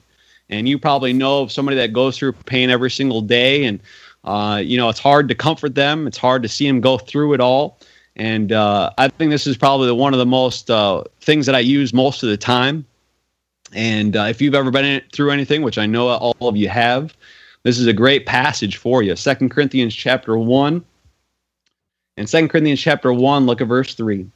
and you probably know of somebody that goes through pain every single day, and uh, you know it's hard to comfort them. It's hard to see them go through it all, and uh, I think this is probably the, one of the most uh, things that I use most of the time. And uh, if you've ever been through anything, which I know all of you have, this is a great passage for you. Second Corinthians chapter one. and Second Corinthians chapter one, look at verse three.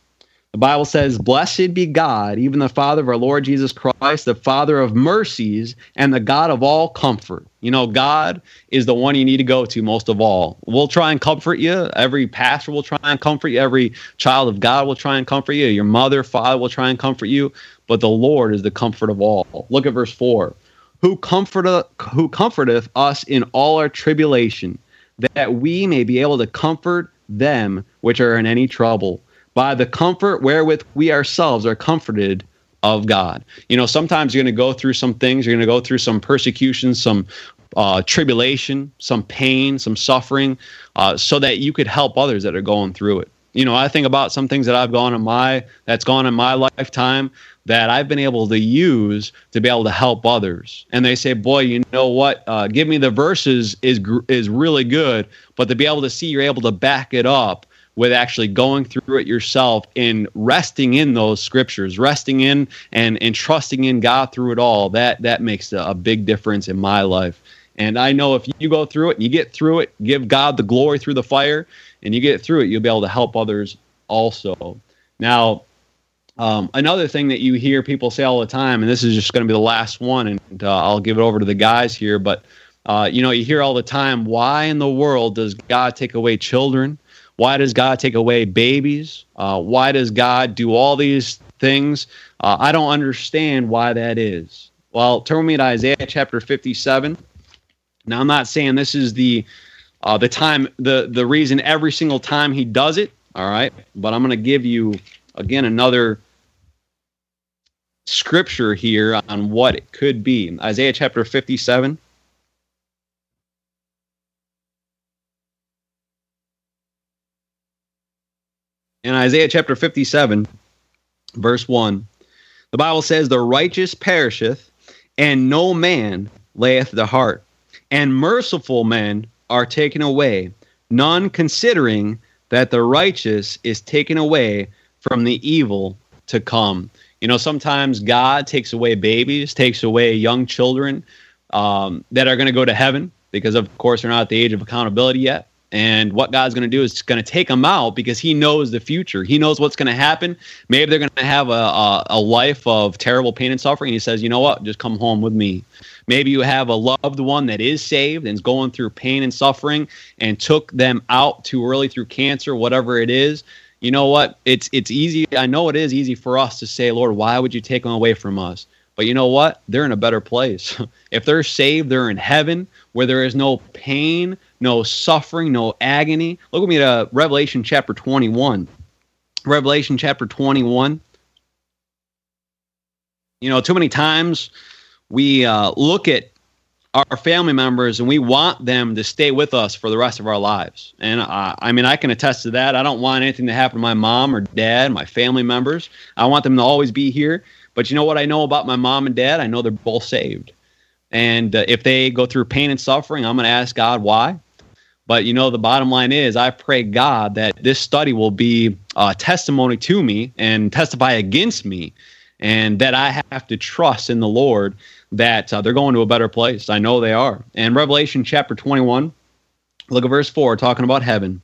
The Bible says, Blessed be God, even the Father of our Lord Jesus Christ, the Father of mercies and the God of all comfort. You know, God is the one you need to go to most of all. We'll try and comfort you. Every pastor will try and comfort you. Every child of God will try and comfort you. Your mother, father will try and comfort you. But the Lord is the comfort of all. Look at verse 4. Who comforteth, who comforteth us in all our tribulation, that we may be able to comfort them which are in any trouble, by the comfort wherewith we ourselves are comforted of God. You know, sometimes you're going to go through some things, you're going to go through some persecution, some uh, tribulation, some pain, some suffering, uh, so that you could help others that are going through it. You know, I think about some things that I've gone in my that's gone in my lifetime that I've been able to use to be able to help others. And they say, "Boy, you know what? Uh, give me the verses is is really good, but to be able to see you're able to back it up with actually going through it yourself and resting in those scriptures, resting in and and trusting in God through it all. That that makes a, a big difference in my life. And I know if you go through it and you get through it, give God the glory through the fire, and you get through it, you'll be able to help others also. Now, um, another thing that you hear people say all the time, and this is just going to be the last one, and uh, I'll give it over to the guys here, but uh, you know, you hear all the time, why in the world does God take away children? Why does God take away babies? Uh, why does God do all these things? Uh, I don't understand why that is. Well, turn me to Isaiah chapter 57. Now, I'm not saying this is the uh, the time the the reason every single time he does it. All right, but I'm going to give you again another scripture here on what it could be. Isaiah chapter 57. In Isaiah chapter 57, verse 1, the Bible says, The righteous perisheth, and no man layeth the heart, and merciful men are taken away, none considering that the righteous is taken away from the evil to come. You know, sometimes God takes away babies, takes away young children um, that are going to go to heaven because, of course, they're not at the age of accountability yet. And what God's going to do is going to take them out because He knows the future. He knows what's going to happen. Maybe they're going to have a, a, a life of terrible pain and suffering. He says, you know what? Just come home with me. Maybe you have a loved one that is saved and is going through pain and suffering and took them out too early through cancer, whatever it is. You know what? It's it's easy. I know it is easy for us to say, Lord, why would you take them away from us? But you know what? They're in a better place. if they're saved, they're in heaven where there is no pain, no suffering, no agony. Look with me to Revelation chapter 21. Revelation chapter 21. You know, too many times we uh, look at our family members and we want them to stay with us for the rest of our lives. And uh, I mean, I can attest to that. I don't want anything to happen to my mom or dad, my family members. I want them to always be here. But you know what I know about my mom and dad? I know they're both saved. And uh, if they go through pain and suffering, I'm going to ask God why. But you know, the bottom line is, I pray God that this study will be a testimony to me and testify against me, and that I have to trust in the Lord that uh, they're going to a better place. I know they are. And Revelation chapter 21, look at verse 4, talking about heaven.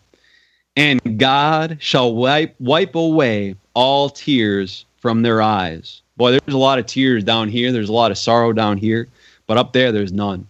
And God shall wipe wipe away all tears from their eyes Boy, there's a lot of tears down here. There's a lot of sorrow down here, but up there, there's none.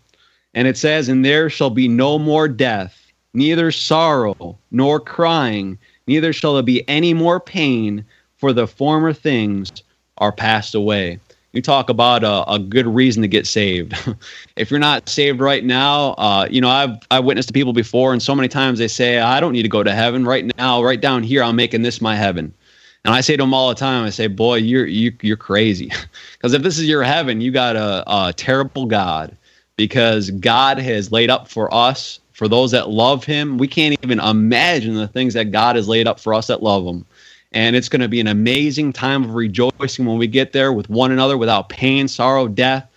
And it says, And there shall be no more death, neither sorrow, nor crying, neither shall there be any more pain, for the former things are passed away. You talk about a, a good reason to get saved. if you're not saved right now, uh, you know I've I've witnessed to people before, and so many times they say, "I don't need to go to heaven right now. Right down here, I'm making this my heaven." And I say to them all the time, I say, "Boy, you're you, you're crazy, because if this is your heaven, you got a, a terrible God, because God has laid up for us, for those that love Him. We can't even imagine the things that God has laid up for us that love Him." And it's going to be an amazing time of rejoicing when we get there with one another without pain, sorrow, death.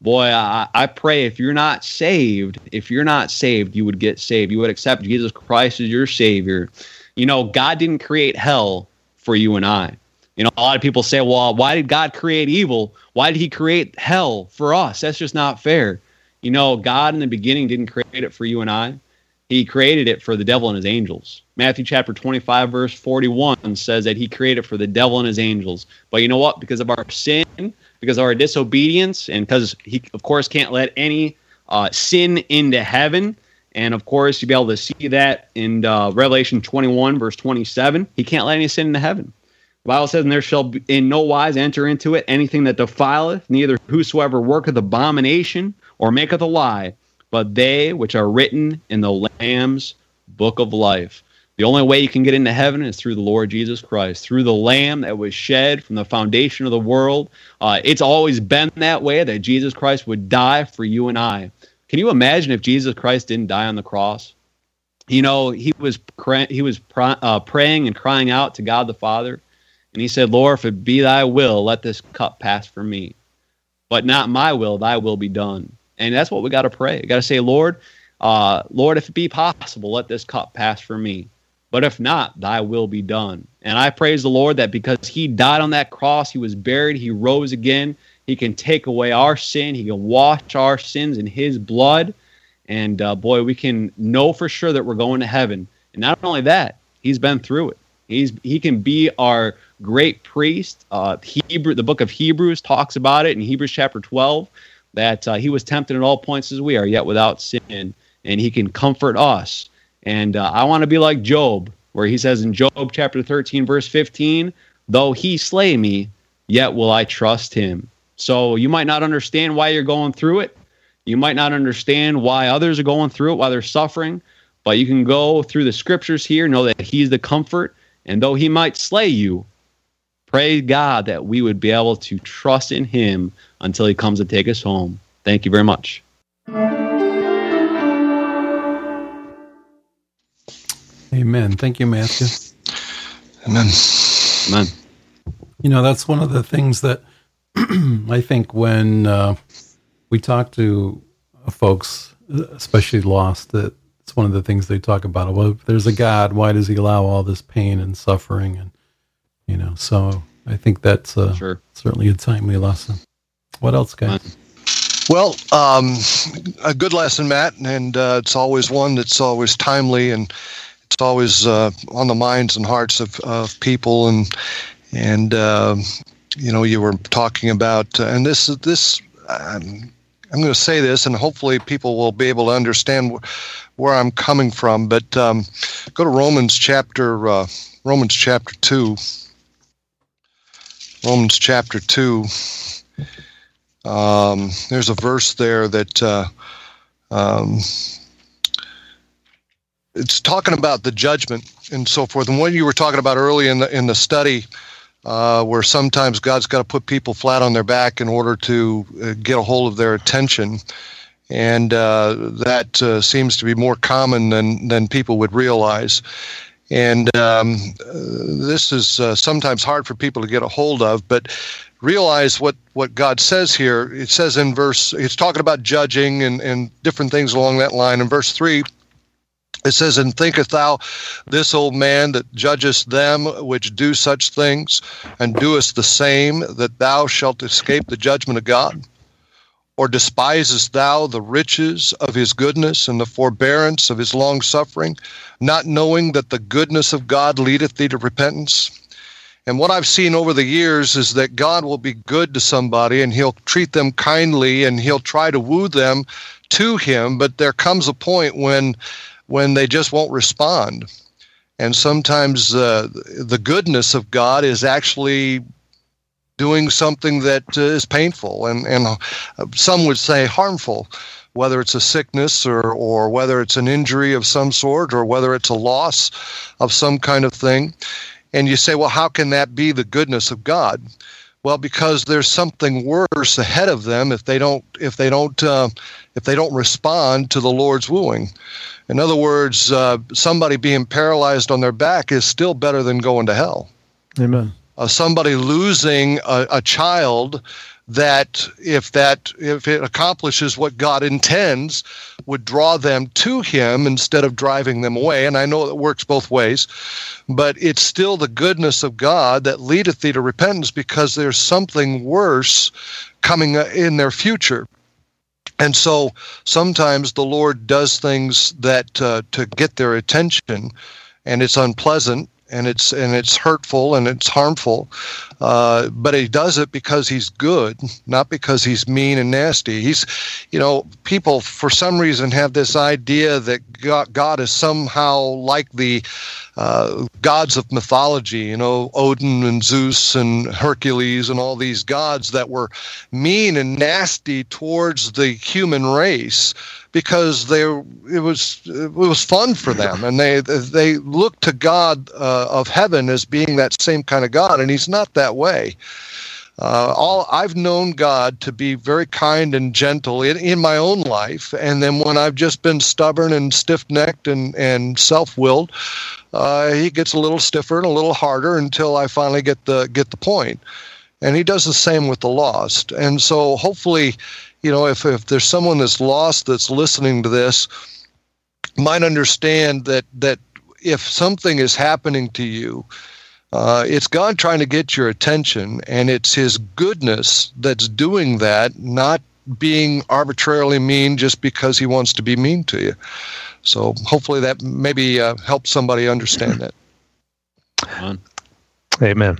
Boy, I, I pray if you're not saved, if you're not saved, you would get saved. You would accept Jesus Christ as your Savior. You know, God didn't create hell for you and I. You know, a lot of people say, well, why did God create evil? Why did he create hell for us? That's just not fair. You know, God in the beginning didn't create it for you and I. He created it for the devil and his angels. Matthew chapter 25, verse 41 says that he created it for the devil and his angels. But you know what? Because of our sin, because of our disobedience, and because he, of course, can't let any uh, sin into heaven, and of course, you'll be able to see that in uh, Revelation 21, verse 27. He can't let any sin into heaven. The Bible says, And there shall in no wise enter into it anything that defileth, neither whosoever worketh abomination or maketh a lie, but they which are written in the Lamb's book of life. The only way you can get into heaven is through the Lord Jesus Christ, through the Lamb that was shed from the foundation of the world. Uh, it's always been that way that Jesus Christ would die for you and I. Can you imagine if Jesus Christ didn't die on the cross? You know, he was he was uh, praying and crying out to God the Father, and he said, "Lord, if it be Thy will, let this cup pass from me, but not my will, Thy will be done." And that's what we got to pray. We got to say, "Lord, uh, Lord, if it be possible, let this cup pass from me." But if not, thy will be done. And I praise the Lord that because he died on that cross, he was buried, he rose again. He can take away our sin, he can wash our sins in his blood. And uh, boy, we can know for sure that we're going to heaven. And not only that, he's been through it. He's he can be our great priest. Uh, Hebrew, the book of Hebrews talks about it in Hebrews chapter 12 that uh, he was tempted at all points as we are, yet without sin, and he can comfort us and uh, I want to be like Job, where he says in Job chapter 13, verse 15, though he slay me, yet will I trust him. So you might not understand why you're going through it. You might not understand why others are going through it, why they're suffering, but you can go through the scriptures here, know that he's the comfort. And though he might slay you, pray God that we would be able to trust in him until he comes to take us home. Thank you very much. Amen. Thank you, Matthew. Amen. Amen. You know, that's one of the things that I think when uh, we talk to folks, especially lost, that it's one of the things they talk about. Well, if there's a God, why does he allow all this pain and suffering? And, you know, so I think that's uh, sure. certainly a timely lesson. What else, guys? Well, um, a good lesson, Matt, and uh, it's always one that's always timely and it's always uh, on the minds and hearts of, of people and and uh, you know you were talking about uh, and this this um, I'm going to say this and hopefully people will be able to understand wh- where I'm coming from but um, go to Romans chapter uh, Romans chapter 2 Romans chapter 2 um, there's a verse there that uh, um, it's talking about the judgment and so forth. And what you were talking about early in the in the study, uh, where sometimes God's got to put people flat on their back in order to uh, get a hold of their attention, and uh, that uh, seems to be more common than than people would realize. And um, this is uh, sometimes hard for people to get a hold of, but realize what, what God says here. It says in verse, it's talking about judging and, and different things along that line. In verse 3, it says, And thinkest thou this old man that judgest them which do such things, and doest the same, that thou shalt escape the judgment of God? Or despisest thou the riches of his goodness and the forbearance of his long suffering, not knowing that the goodness of God leadeth thee to repentance? And what I've seen over the years is that God will be good to somebody and he'll treat them kindly and he'll try to woo them to him, but there comes a point when when they just won't respond. And sometimes uh, the goodness of God is actually doing something that uh, is painful and, and uh, some would say harmful, whether it's a sickness or, or whether it's an injury of some sort or whether it's a loss of some kind of thing. And you say, well, how can that be the goodness of God? Well, because there's something worse ahead of them if they don't if they don't uh, if they don't respond to the Lord's wooing. In other words, uh, somebody being paralyzed on their back is still better than going to hell. Amen. Uh, somebody losing a, a child that if that if it accomplishes what God intends would draw them to him instead of driving them away. And I know it works both ways but it's still the goodness of God that leadeth thee to repentance because there's something worse coming in their future. And so sometimes the Lord does things that uh, to get their attention, and it's unpleasant and it's and it's hurtful and it's harmful. Uh, but he does it because he's good, not because he's mean and nasty. He's, you know, people for some reason have this idea that God, is somehow like the uh, gods of mythology, you know, Odin and Zeus and Hercules and all these gods that were mean and nasty towards the human race because they it was it was fun for them and they they looked to God uh, of heaven as being that same kind of God and he's not that way. Uh, all I've known God to be very kind and gentle in, in my own life, and then when I've just been stubborn and stiff-necked and and self-willed, uh, he gets a little stiffer and a little harder until I finally get the get the point. And he does the same with the lost. And so hopefully, you know, if if there's someone that's lost that's listening to this, might understand that that if something is happening to you uh, it's God trying to get your attention, and it's His goodness that's doing that, not being arbitrarily mean just because He wants to be mean to you. So hopefully that maybe uh, helps somebody understand that. Amen.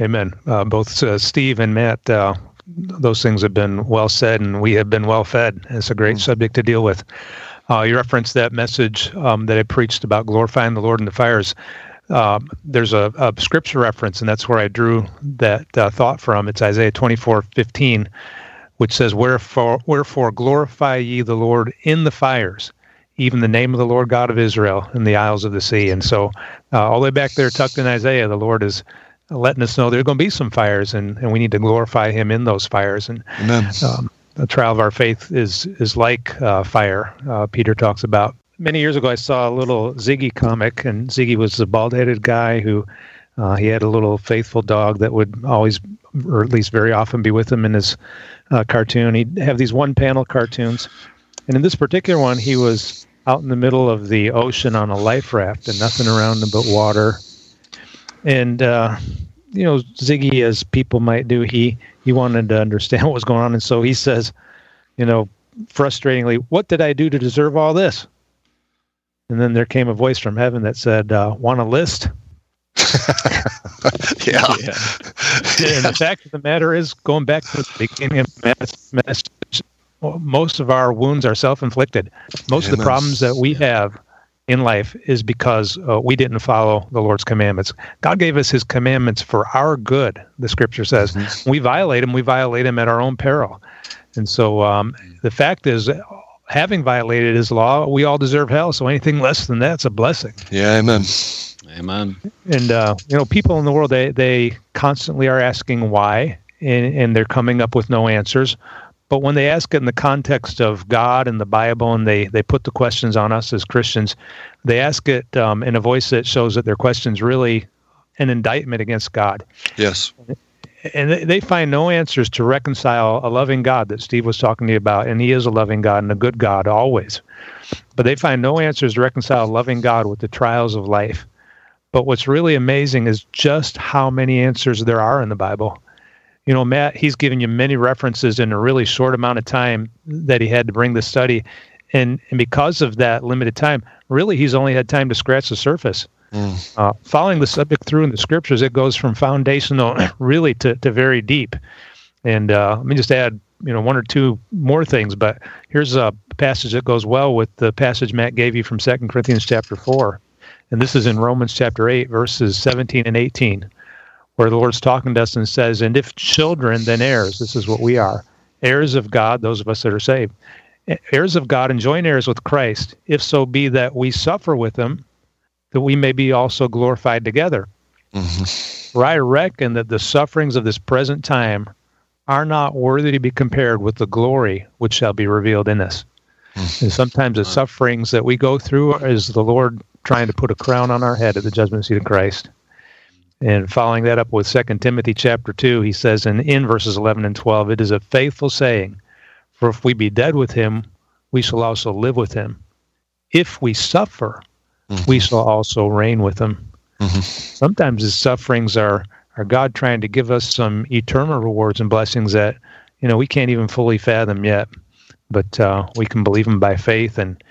Amen. Uh, both uh, Steve and Matt, uh, those things have been well said, and we have been well fed. It's a great mm. subject to deal with. Uh, you referenced that message um, that I preached about glorifying the Lord in the fires um, there's a, a, scripture reference, and that's where I drew that uh, thought from. It's Isaiah 24 15, which says, Wherefore, wherefore glorify ye the Lord in the fires, even the name of the Lord God of Israel in the isles of the sea. And so, uh, all the way back there, tucked in Isaiah, the Lord is letting us know there are going to be some fires, and, and we need to glorify Him in those fires. And um, the trial of our faith is is like uh, fire. Uh, Peter talks about many years ago, I saw a little Ziggy comic, and Ziggy was a bald-headed guy who uh, he had a little faithful dog that would always, or at least very often, be with him in his uh, cartoon. He'd have these one-panel cartoons, and in this particular one, he was out in the middle of the ocean on a life raft, and nothing around him but water. And uh, you know, Ziggy, as people might do, he he wanted to understand what was going on, and so he says, you know, frustratingly, "What did I do to deserve all this?" And then there came a voice from heaven that said, uh, "Want a list?" yeah. yeah. And the fact of the matter is, going back to the beginning of the message, most of our wounds are self-inflicted. Most Amen. of the problems that we have in life is because uh, we didn't follow the Lord's commandments. God gave us His commandments for our good. The Scripture says mm-hmm. we violate them. We violate them at our own peril. And so um, the fact is, having violated his law, we all deserve hell. So anything less than that's a blessing. Yeah, amen. Amen. And uh, you know, people in the world they they constantly are asking why, and, and they're coming up with no answers. But when they ask it in the context of God and the Bible, and they they put the questions on us as Christians, they ask it um, in a voice that shows that their questions really an indictment against God. Yes and they find no answers to reconcile a loving God that Steve was talking to you about, and he is a loving God and a good God always. But they find no answers to reconcile a loving God with the trials of life. But what's really amazing is just how many answers there are in the Bible. You know, Matt, he's given you many references in a really short amount of time that he had to bring the study. And, and because of that limited time, really, he's only had time to scratch the surface. Mm. Uh, following the subject through in the scriptures, it goes from foundational really to, to very deep. And uh, let me just add, you know, one or two more things. But here's a passage that goes well with the passage Matt gave you from Second Corinthians chapter four, and this is in Romans chapter eight, verses seventeen and eighteen, where the Lord's talking to us and says, "And if children, then heirs. This is what we are, heirs of God. Those of us that are saved." heirs of God and joint heirs with Christ, if so be that we suffer with him, that we may be also glorified together. Mm-hmm. For I reckon that the sufferings of this present time are not worthy to be compared with the glory which shall be revealed in us. Mm-hmm. And sometimes the sufferings that we go through is the Lord trying to put a crown on our head at the judgment seat of Christ. And following that up with Second Timothy chapter 2, he says in, in verses 11 and 12, It is a faithful saying, For if we be dead with him, we shall also live with him. If we suffer, mm-hmm. we shall also reign with him. Mm-hmm. Sometimes his sufferings are are God trying to give us some eternal rewards and blessings that you know we can't even fully fathom yet, but uh, we can believe him by faith and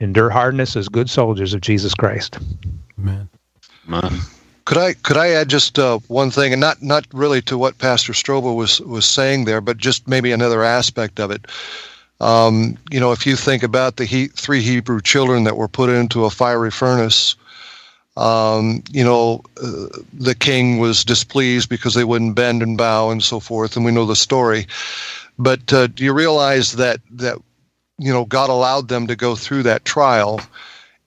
endure hardness as good soldiers of Jesus Christ. Amen. Amen. Could I could I add just uh, one thing, and not not really to what Pastor Strobel was was saying there, but just maybe another aspect of it. Um, you know, if you think about the he, three Hebrew children that were put into a fiery furnace, um, you know, uh, the king was displeased because they wouldn't bend and bow and so forth, and we know the story. But uh, do you realize that that you know God allowed them to go through that trial,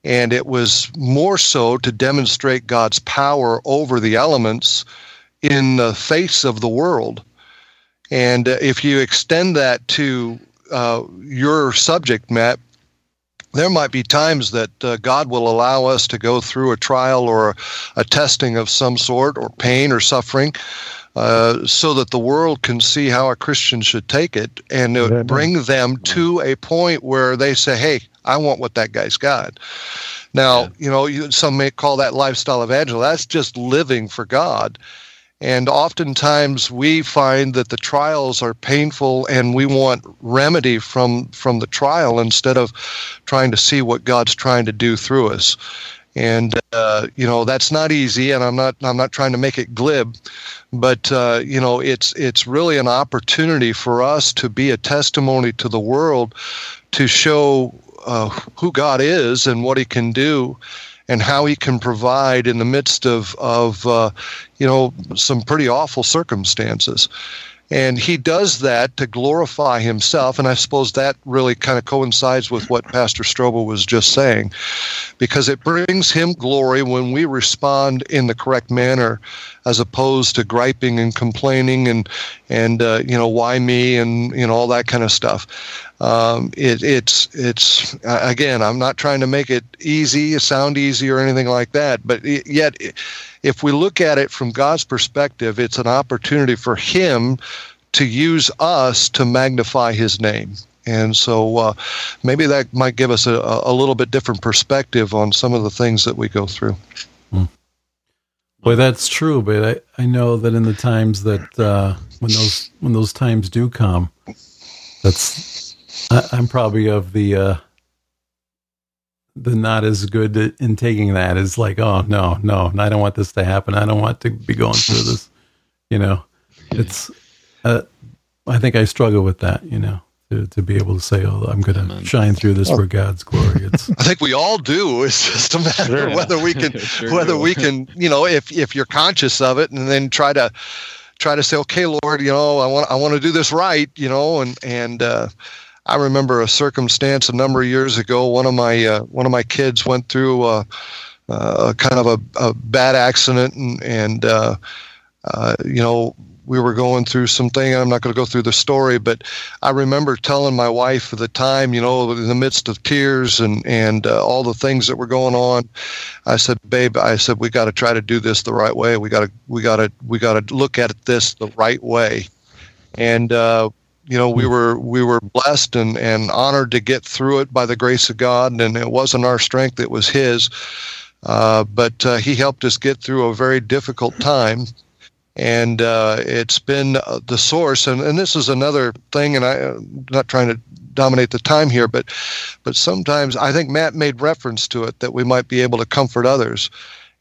and it was more so to demonstrate God's power over the elements in the face of the world. And uh, if you extend that to uh, your subject, Matt, there might be times that uh, God will allow us to go through a trial or a, a testing of some sort, or pain or suffering, uh, so that the world can see how a Christian should take it and uh, bring them to a point where they say, "Hey, I want what that guy's got." Now, yeah. you know, you, some may call that lifestyle evangelism. That's just living for God. And oftentimes we find that the trials are painful and we want remedy from, from the trial instead of trying to see what God's trying to do through us. And uh, you know that's not easy, and I'm not I'm not trying to make it glib, but uh, you know it's it's really an opportunity for us to be a testimony to the world, to show uh, who God is and what He can do, and how he can provide in the midst of of uh, you know some pretty awful circumstances. And he does that to glorify himself. And I suppose that really kind of coincides with what Pastor Strobel was just saying, because it brings him glory when we respond in the correct manner, as opposed to griping and complaining and, and uh, you know, why me and, you know, all that kind of stuff. Um, it, it's, it's again, I'm not trying to make it easy, sound easy or anything like that, but it, yet, if we look at it from God's perspective, it's an opportunity for Him to use us to magnify His name. And so uh, maybe that might give us a, a little bit different perspective on some of the things that we go through. Hmm. Boy, that's true. But I, I know that in the times that uh, when those when those times do come, that's I, am probably of the uh, the not as good in taking that is like, oh no, no, I don't want this to happen. I don't want to be going through this. You know, it's. Uh, I think I struggle with that. You know, to, to be able to say, "Oh, I'm going to shine through this for God's glory." It's. I think we all do. It's just a matter sure. of whether we can, sure whether do. we can, you know, if if you're conscious of it, and then try to try to say, "Okay, Lord, you know, I want I want to do this right," you know, and and. uh I remember a circumstance a number of years ago. One of my uh, one of my kids went through a, a kind of a, a, bad accident, and, and uh, uh, you know we were going through something. I'm not going to go through the story, but I remember telling my wife at the time, you know, in the midst of tears and and uh, all the things that were going on, I said, "Babe, I said we got to try to do this the right way. We got to we got to we got to look at this the right way." And uh, you know we were we were blessed and and honored to get through it by the grace of God and it wasn't our strength it was his uh, but uh, he helped us get through a very difficult time and uh, it's been uh, the source and, and this is another thing and I'm uh, not trying to dominate the time here but but sometimes I think Matt made reference to it that we might be able to comfort others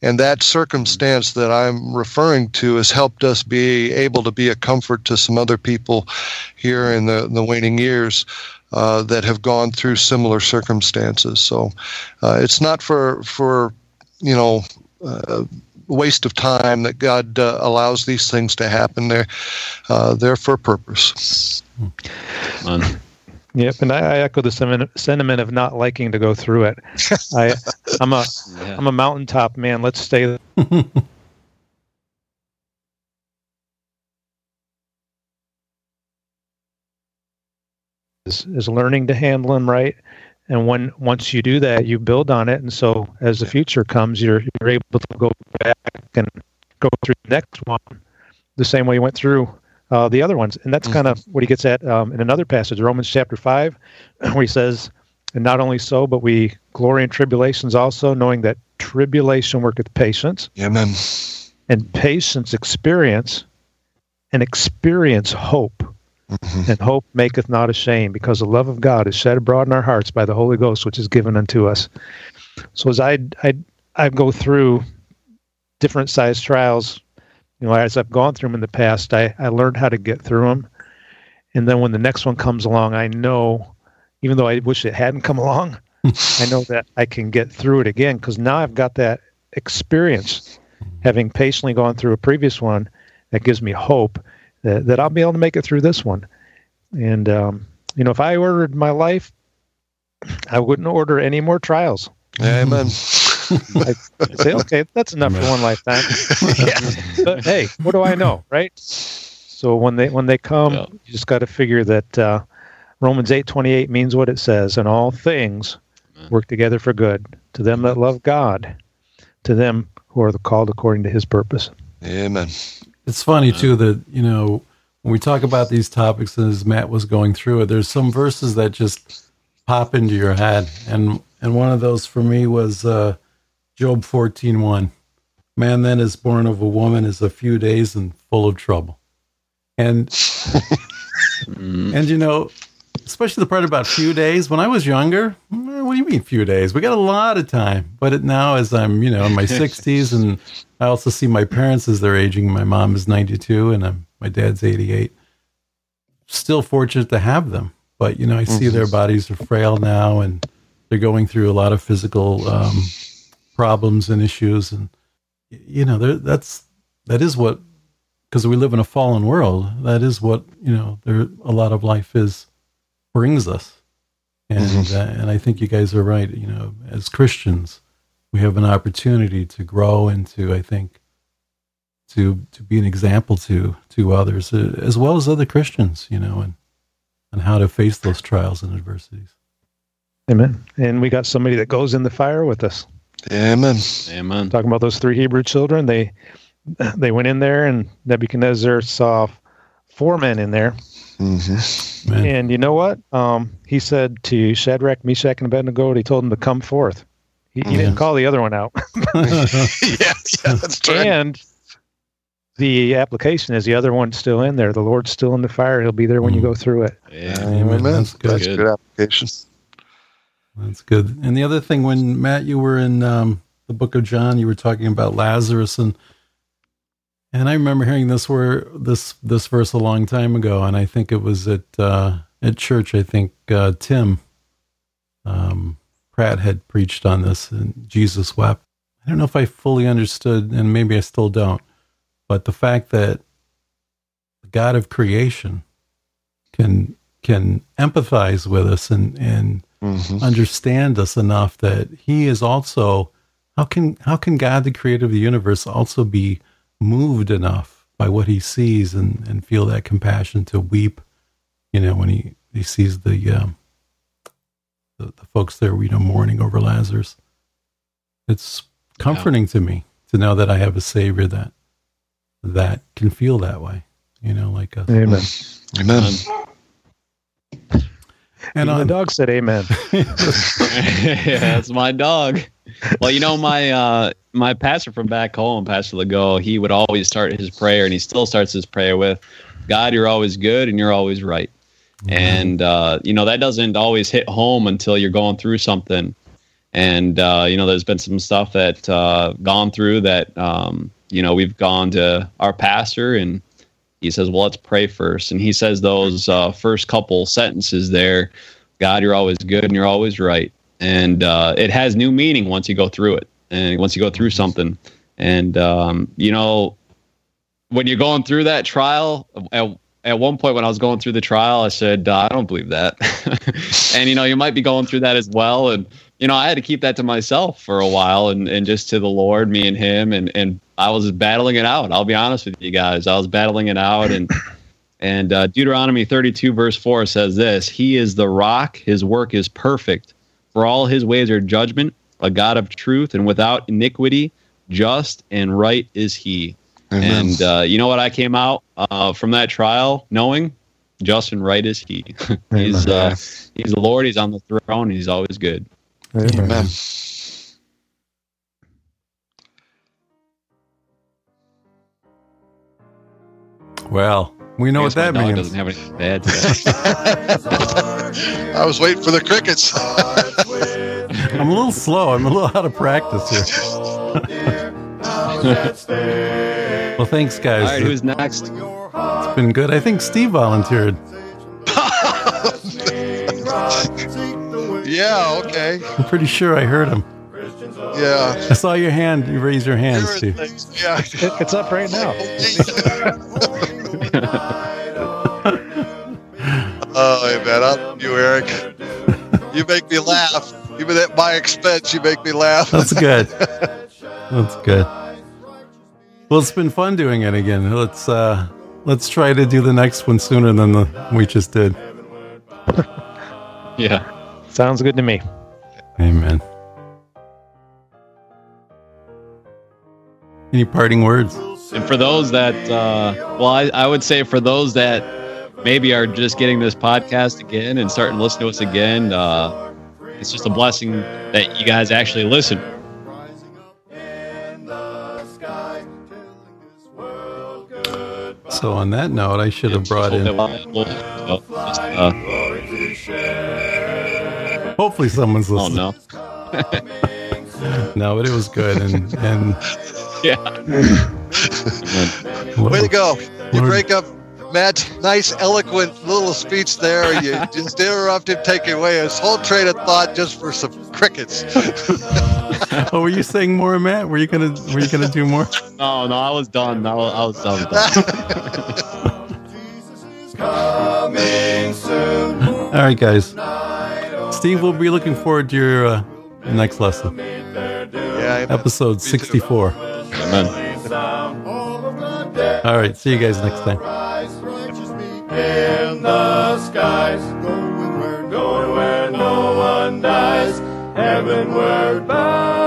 and that circumstance that I'm referring to has helped us be able to be a comfort to some other people here in the, the waning years uh, that have gone through similar circumstances. So uh, it's not for, for you know, uh, waste of time that God uh, allows these things to happen. They're, uh, they're for a purpose. Yep, and I, I echo the sentiment, sentiment of not liking to go through it. I, I'm a, am a mountaintop man. Let's stay. is, is learning to handle them right, and when once you do that, you build on it, and so as the future comes, you're you're able to go back and go through the next one the same way you went through uh, the other ones. And that's mm-hmm. kind of what he gets at um, in another passage, Romans chapter 5, where he says, And not only so, but we glory in tribulations also, knowing that tribulation worketh patience. Amen. And patience experience, and experience hope. Mm-hmm. And hope maketh not ashamed, because the love of God is shed abroad in our hearts by the Holy Ghost, which is given unto us. So as I I I go through different size trials, you know, as I've gone through them in the past, I, I learned how to get through them. And then when the next one comes along, I know, even though I wish it hadn't come along, I know that I can get through it again because now I've got that experience, having patiently gone through a previous one, that gives me hope that, that I'll be able to make it through this one. And, um, you know, if I ordered my life, I wouldn't order any more trials. Amen. I say, okay, that's enough for one lifetime. But hey, what do I know, right? So when they when they come, Yeah. you just got to figure that uh, Romans eight twenty eight means what it says, and all things work together for good to them that love God, to them who are called according to His purpose. Amen. It's funny too that you know when we talk about these topics, as Matt was going through it, there's some verses that just pop into your head, and and one of those for me was uh, Job fourteen one. Man then is born of a woman is a few days and full of trouble, and and you know, especially the part about few days. When I was younger, eh, what do you mean few days? We got a lot of time. But it, now, as I'm you know in my sixties, and I also see my parents as they're aging. My mom is ninety two, and I'm, my dad's eighty eight. Still fortunate to have them, but you know, I see their bodies are frail now, and they're going through a lot of physical um, problems and issues, and you know, that's that is what because we live in a fallen world. That is what you know. There a lot of life is brings us, and uh, and I think you guys are right. You know, as Christians, we have an opportunity to grow and to I think to to be an example to to others uh, as well as other Christians. You know, and and how to face those trials and adversities. Amen. And we got somebody that goes in the fire with us. Amen. Amen. Talking about those three Hebrew children, they they went in there, and Nebuchadnezzar saw four men in there. hmm And you know what? Um, he said to Shadrach, Meshach, and Abednego, he told them to come forth. He, he didn't call the other one out. yeah, yeah, that's true. and the application is the other one's still in there. The Lord's still in the fire. He'll be there when you go through it. Yeah. Amen. That's good. That's Good. good application. That's good. And the other thing, when Matt, you were in um, the Book of John, you were talking about Lazarus, and and I remember hearing this where this this verse a long time ago, and I think it was at uh, at church. I think uh, Tim um, Pratt had preached on this, and Jesus wept. I don't know if I fully understood, and maybe I still don't, but the fact that the God of creation can can empathize with us and and hmm understand us enough that he is also how can how can God the creator of the universe also be moved enough by what he sees and and feel that compassion to weep you know when he he sees the um the, the folks there you know mourning over Lazarus it's comforting to me to know that I have a savior that that can feel that way you know like us Amen. Amen. and Even the dog said amen. yeah, that's my dog. Well, you know, my uh, my pastor from back home, Pastor Legault, he would always start his prayer, and he still starts his prayer with, "God, you're always good, and you're always right." And uh, you know that doesn't always hit home until you're going through something. And uh, you know, there's been some stuff that uh, gone through that um, you know we've gone to our pastor, and he says, "Well, let's pray first. And he says those uh, first couple sentences there, "God, you're always good, and you're always right." and uh, it has new meaning once you go through it and once you go through something and um, you know when you're going through that trial at, one point when i was going through the trial i said uh, i don't believe that. And you know you might be going through that as well. And you know i had to keep that to myself for a while and, and just to the lord me and him. And, and i was battling it out. I'll be honest with you guys. I was battling it out. And and uh, deuteronomy 32 verse 4 says this he is the rock. His work is perfect. For all his ways are judgment, a God of truth, and without iniquity, just and right is he. Amen. And uh, you know what? I came out uh, from that trial knowing just and right is he. he's uh, he's the Lord. He's on the throne. He's always good. Amen. well we know what guess my that dog means doesn't have anything bad today. I was waiting for the crickets. I'm a little slow. I'm a little out of practice here. Well, thanks, guys. All right, who's next? it's been good. I think Steve volunteered. Yeah, okay. I'm pretty sure I heard him. Yeah. I saw your hand. You raised your hand, Steve. Yeah. It's up right now. oh, hey, man. I love you, Eric. You make me laugh. Even at my expense, you make me laugh. That's good. That's good. Well, it's been fun doing it again. Let's uh let's try to do the next one sooner than the we just did. Yeah. Sounds good to me. Amen. Any parting words? And for those that, uh, well, I, I would say for those that maybe are just getting this podcast again and starting to listen to us again, uh, it's just a blessing that you guys actually listen. So on that note, I should have brought in. Uh, Hopefully, someone's oh listening. no. no, but it was good and and Yeah. Way to go. You break up Matt's nice, eloquent little speech there. You just interrupted, him, take away his whole train of thought just for some crickets. Oh, were you saying more, Matt? Were you gonna Were you gonna do more? No, no, I was done. I was, I was done with. Coming soon. All right, guys. Steve, we'll be looking forward to your uh, next lesson, yeah, episode sixty-four. Amen. All right, see you guys next time. In the skies. Going where, going where no one dies. Heavenward bound.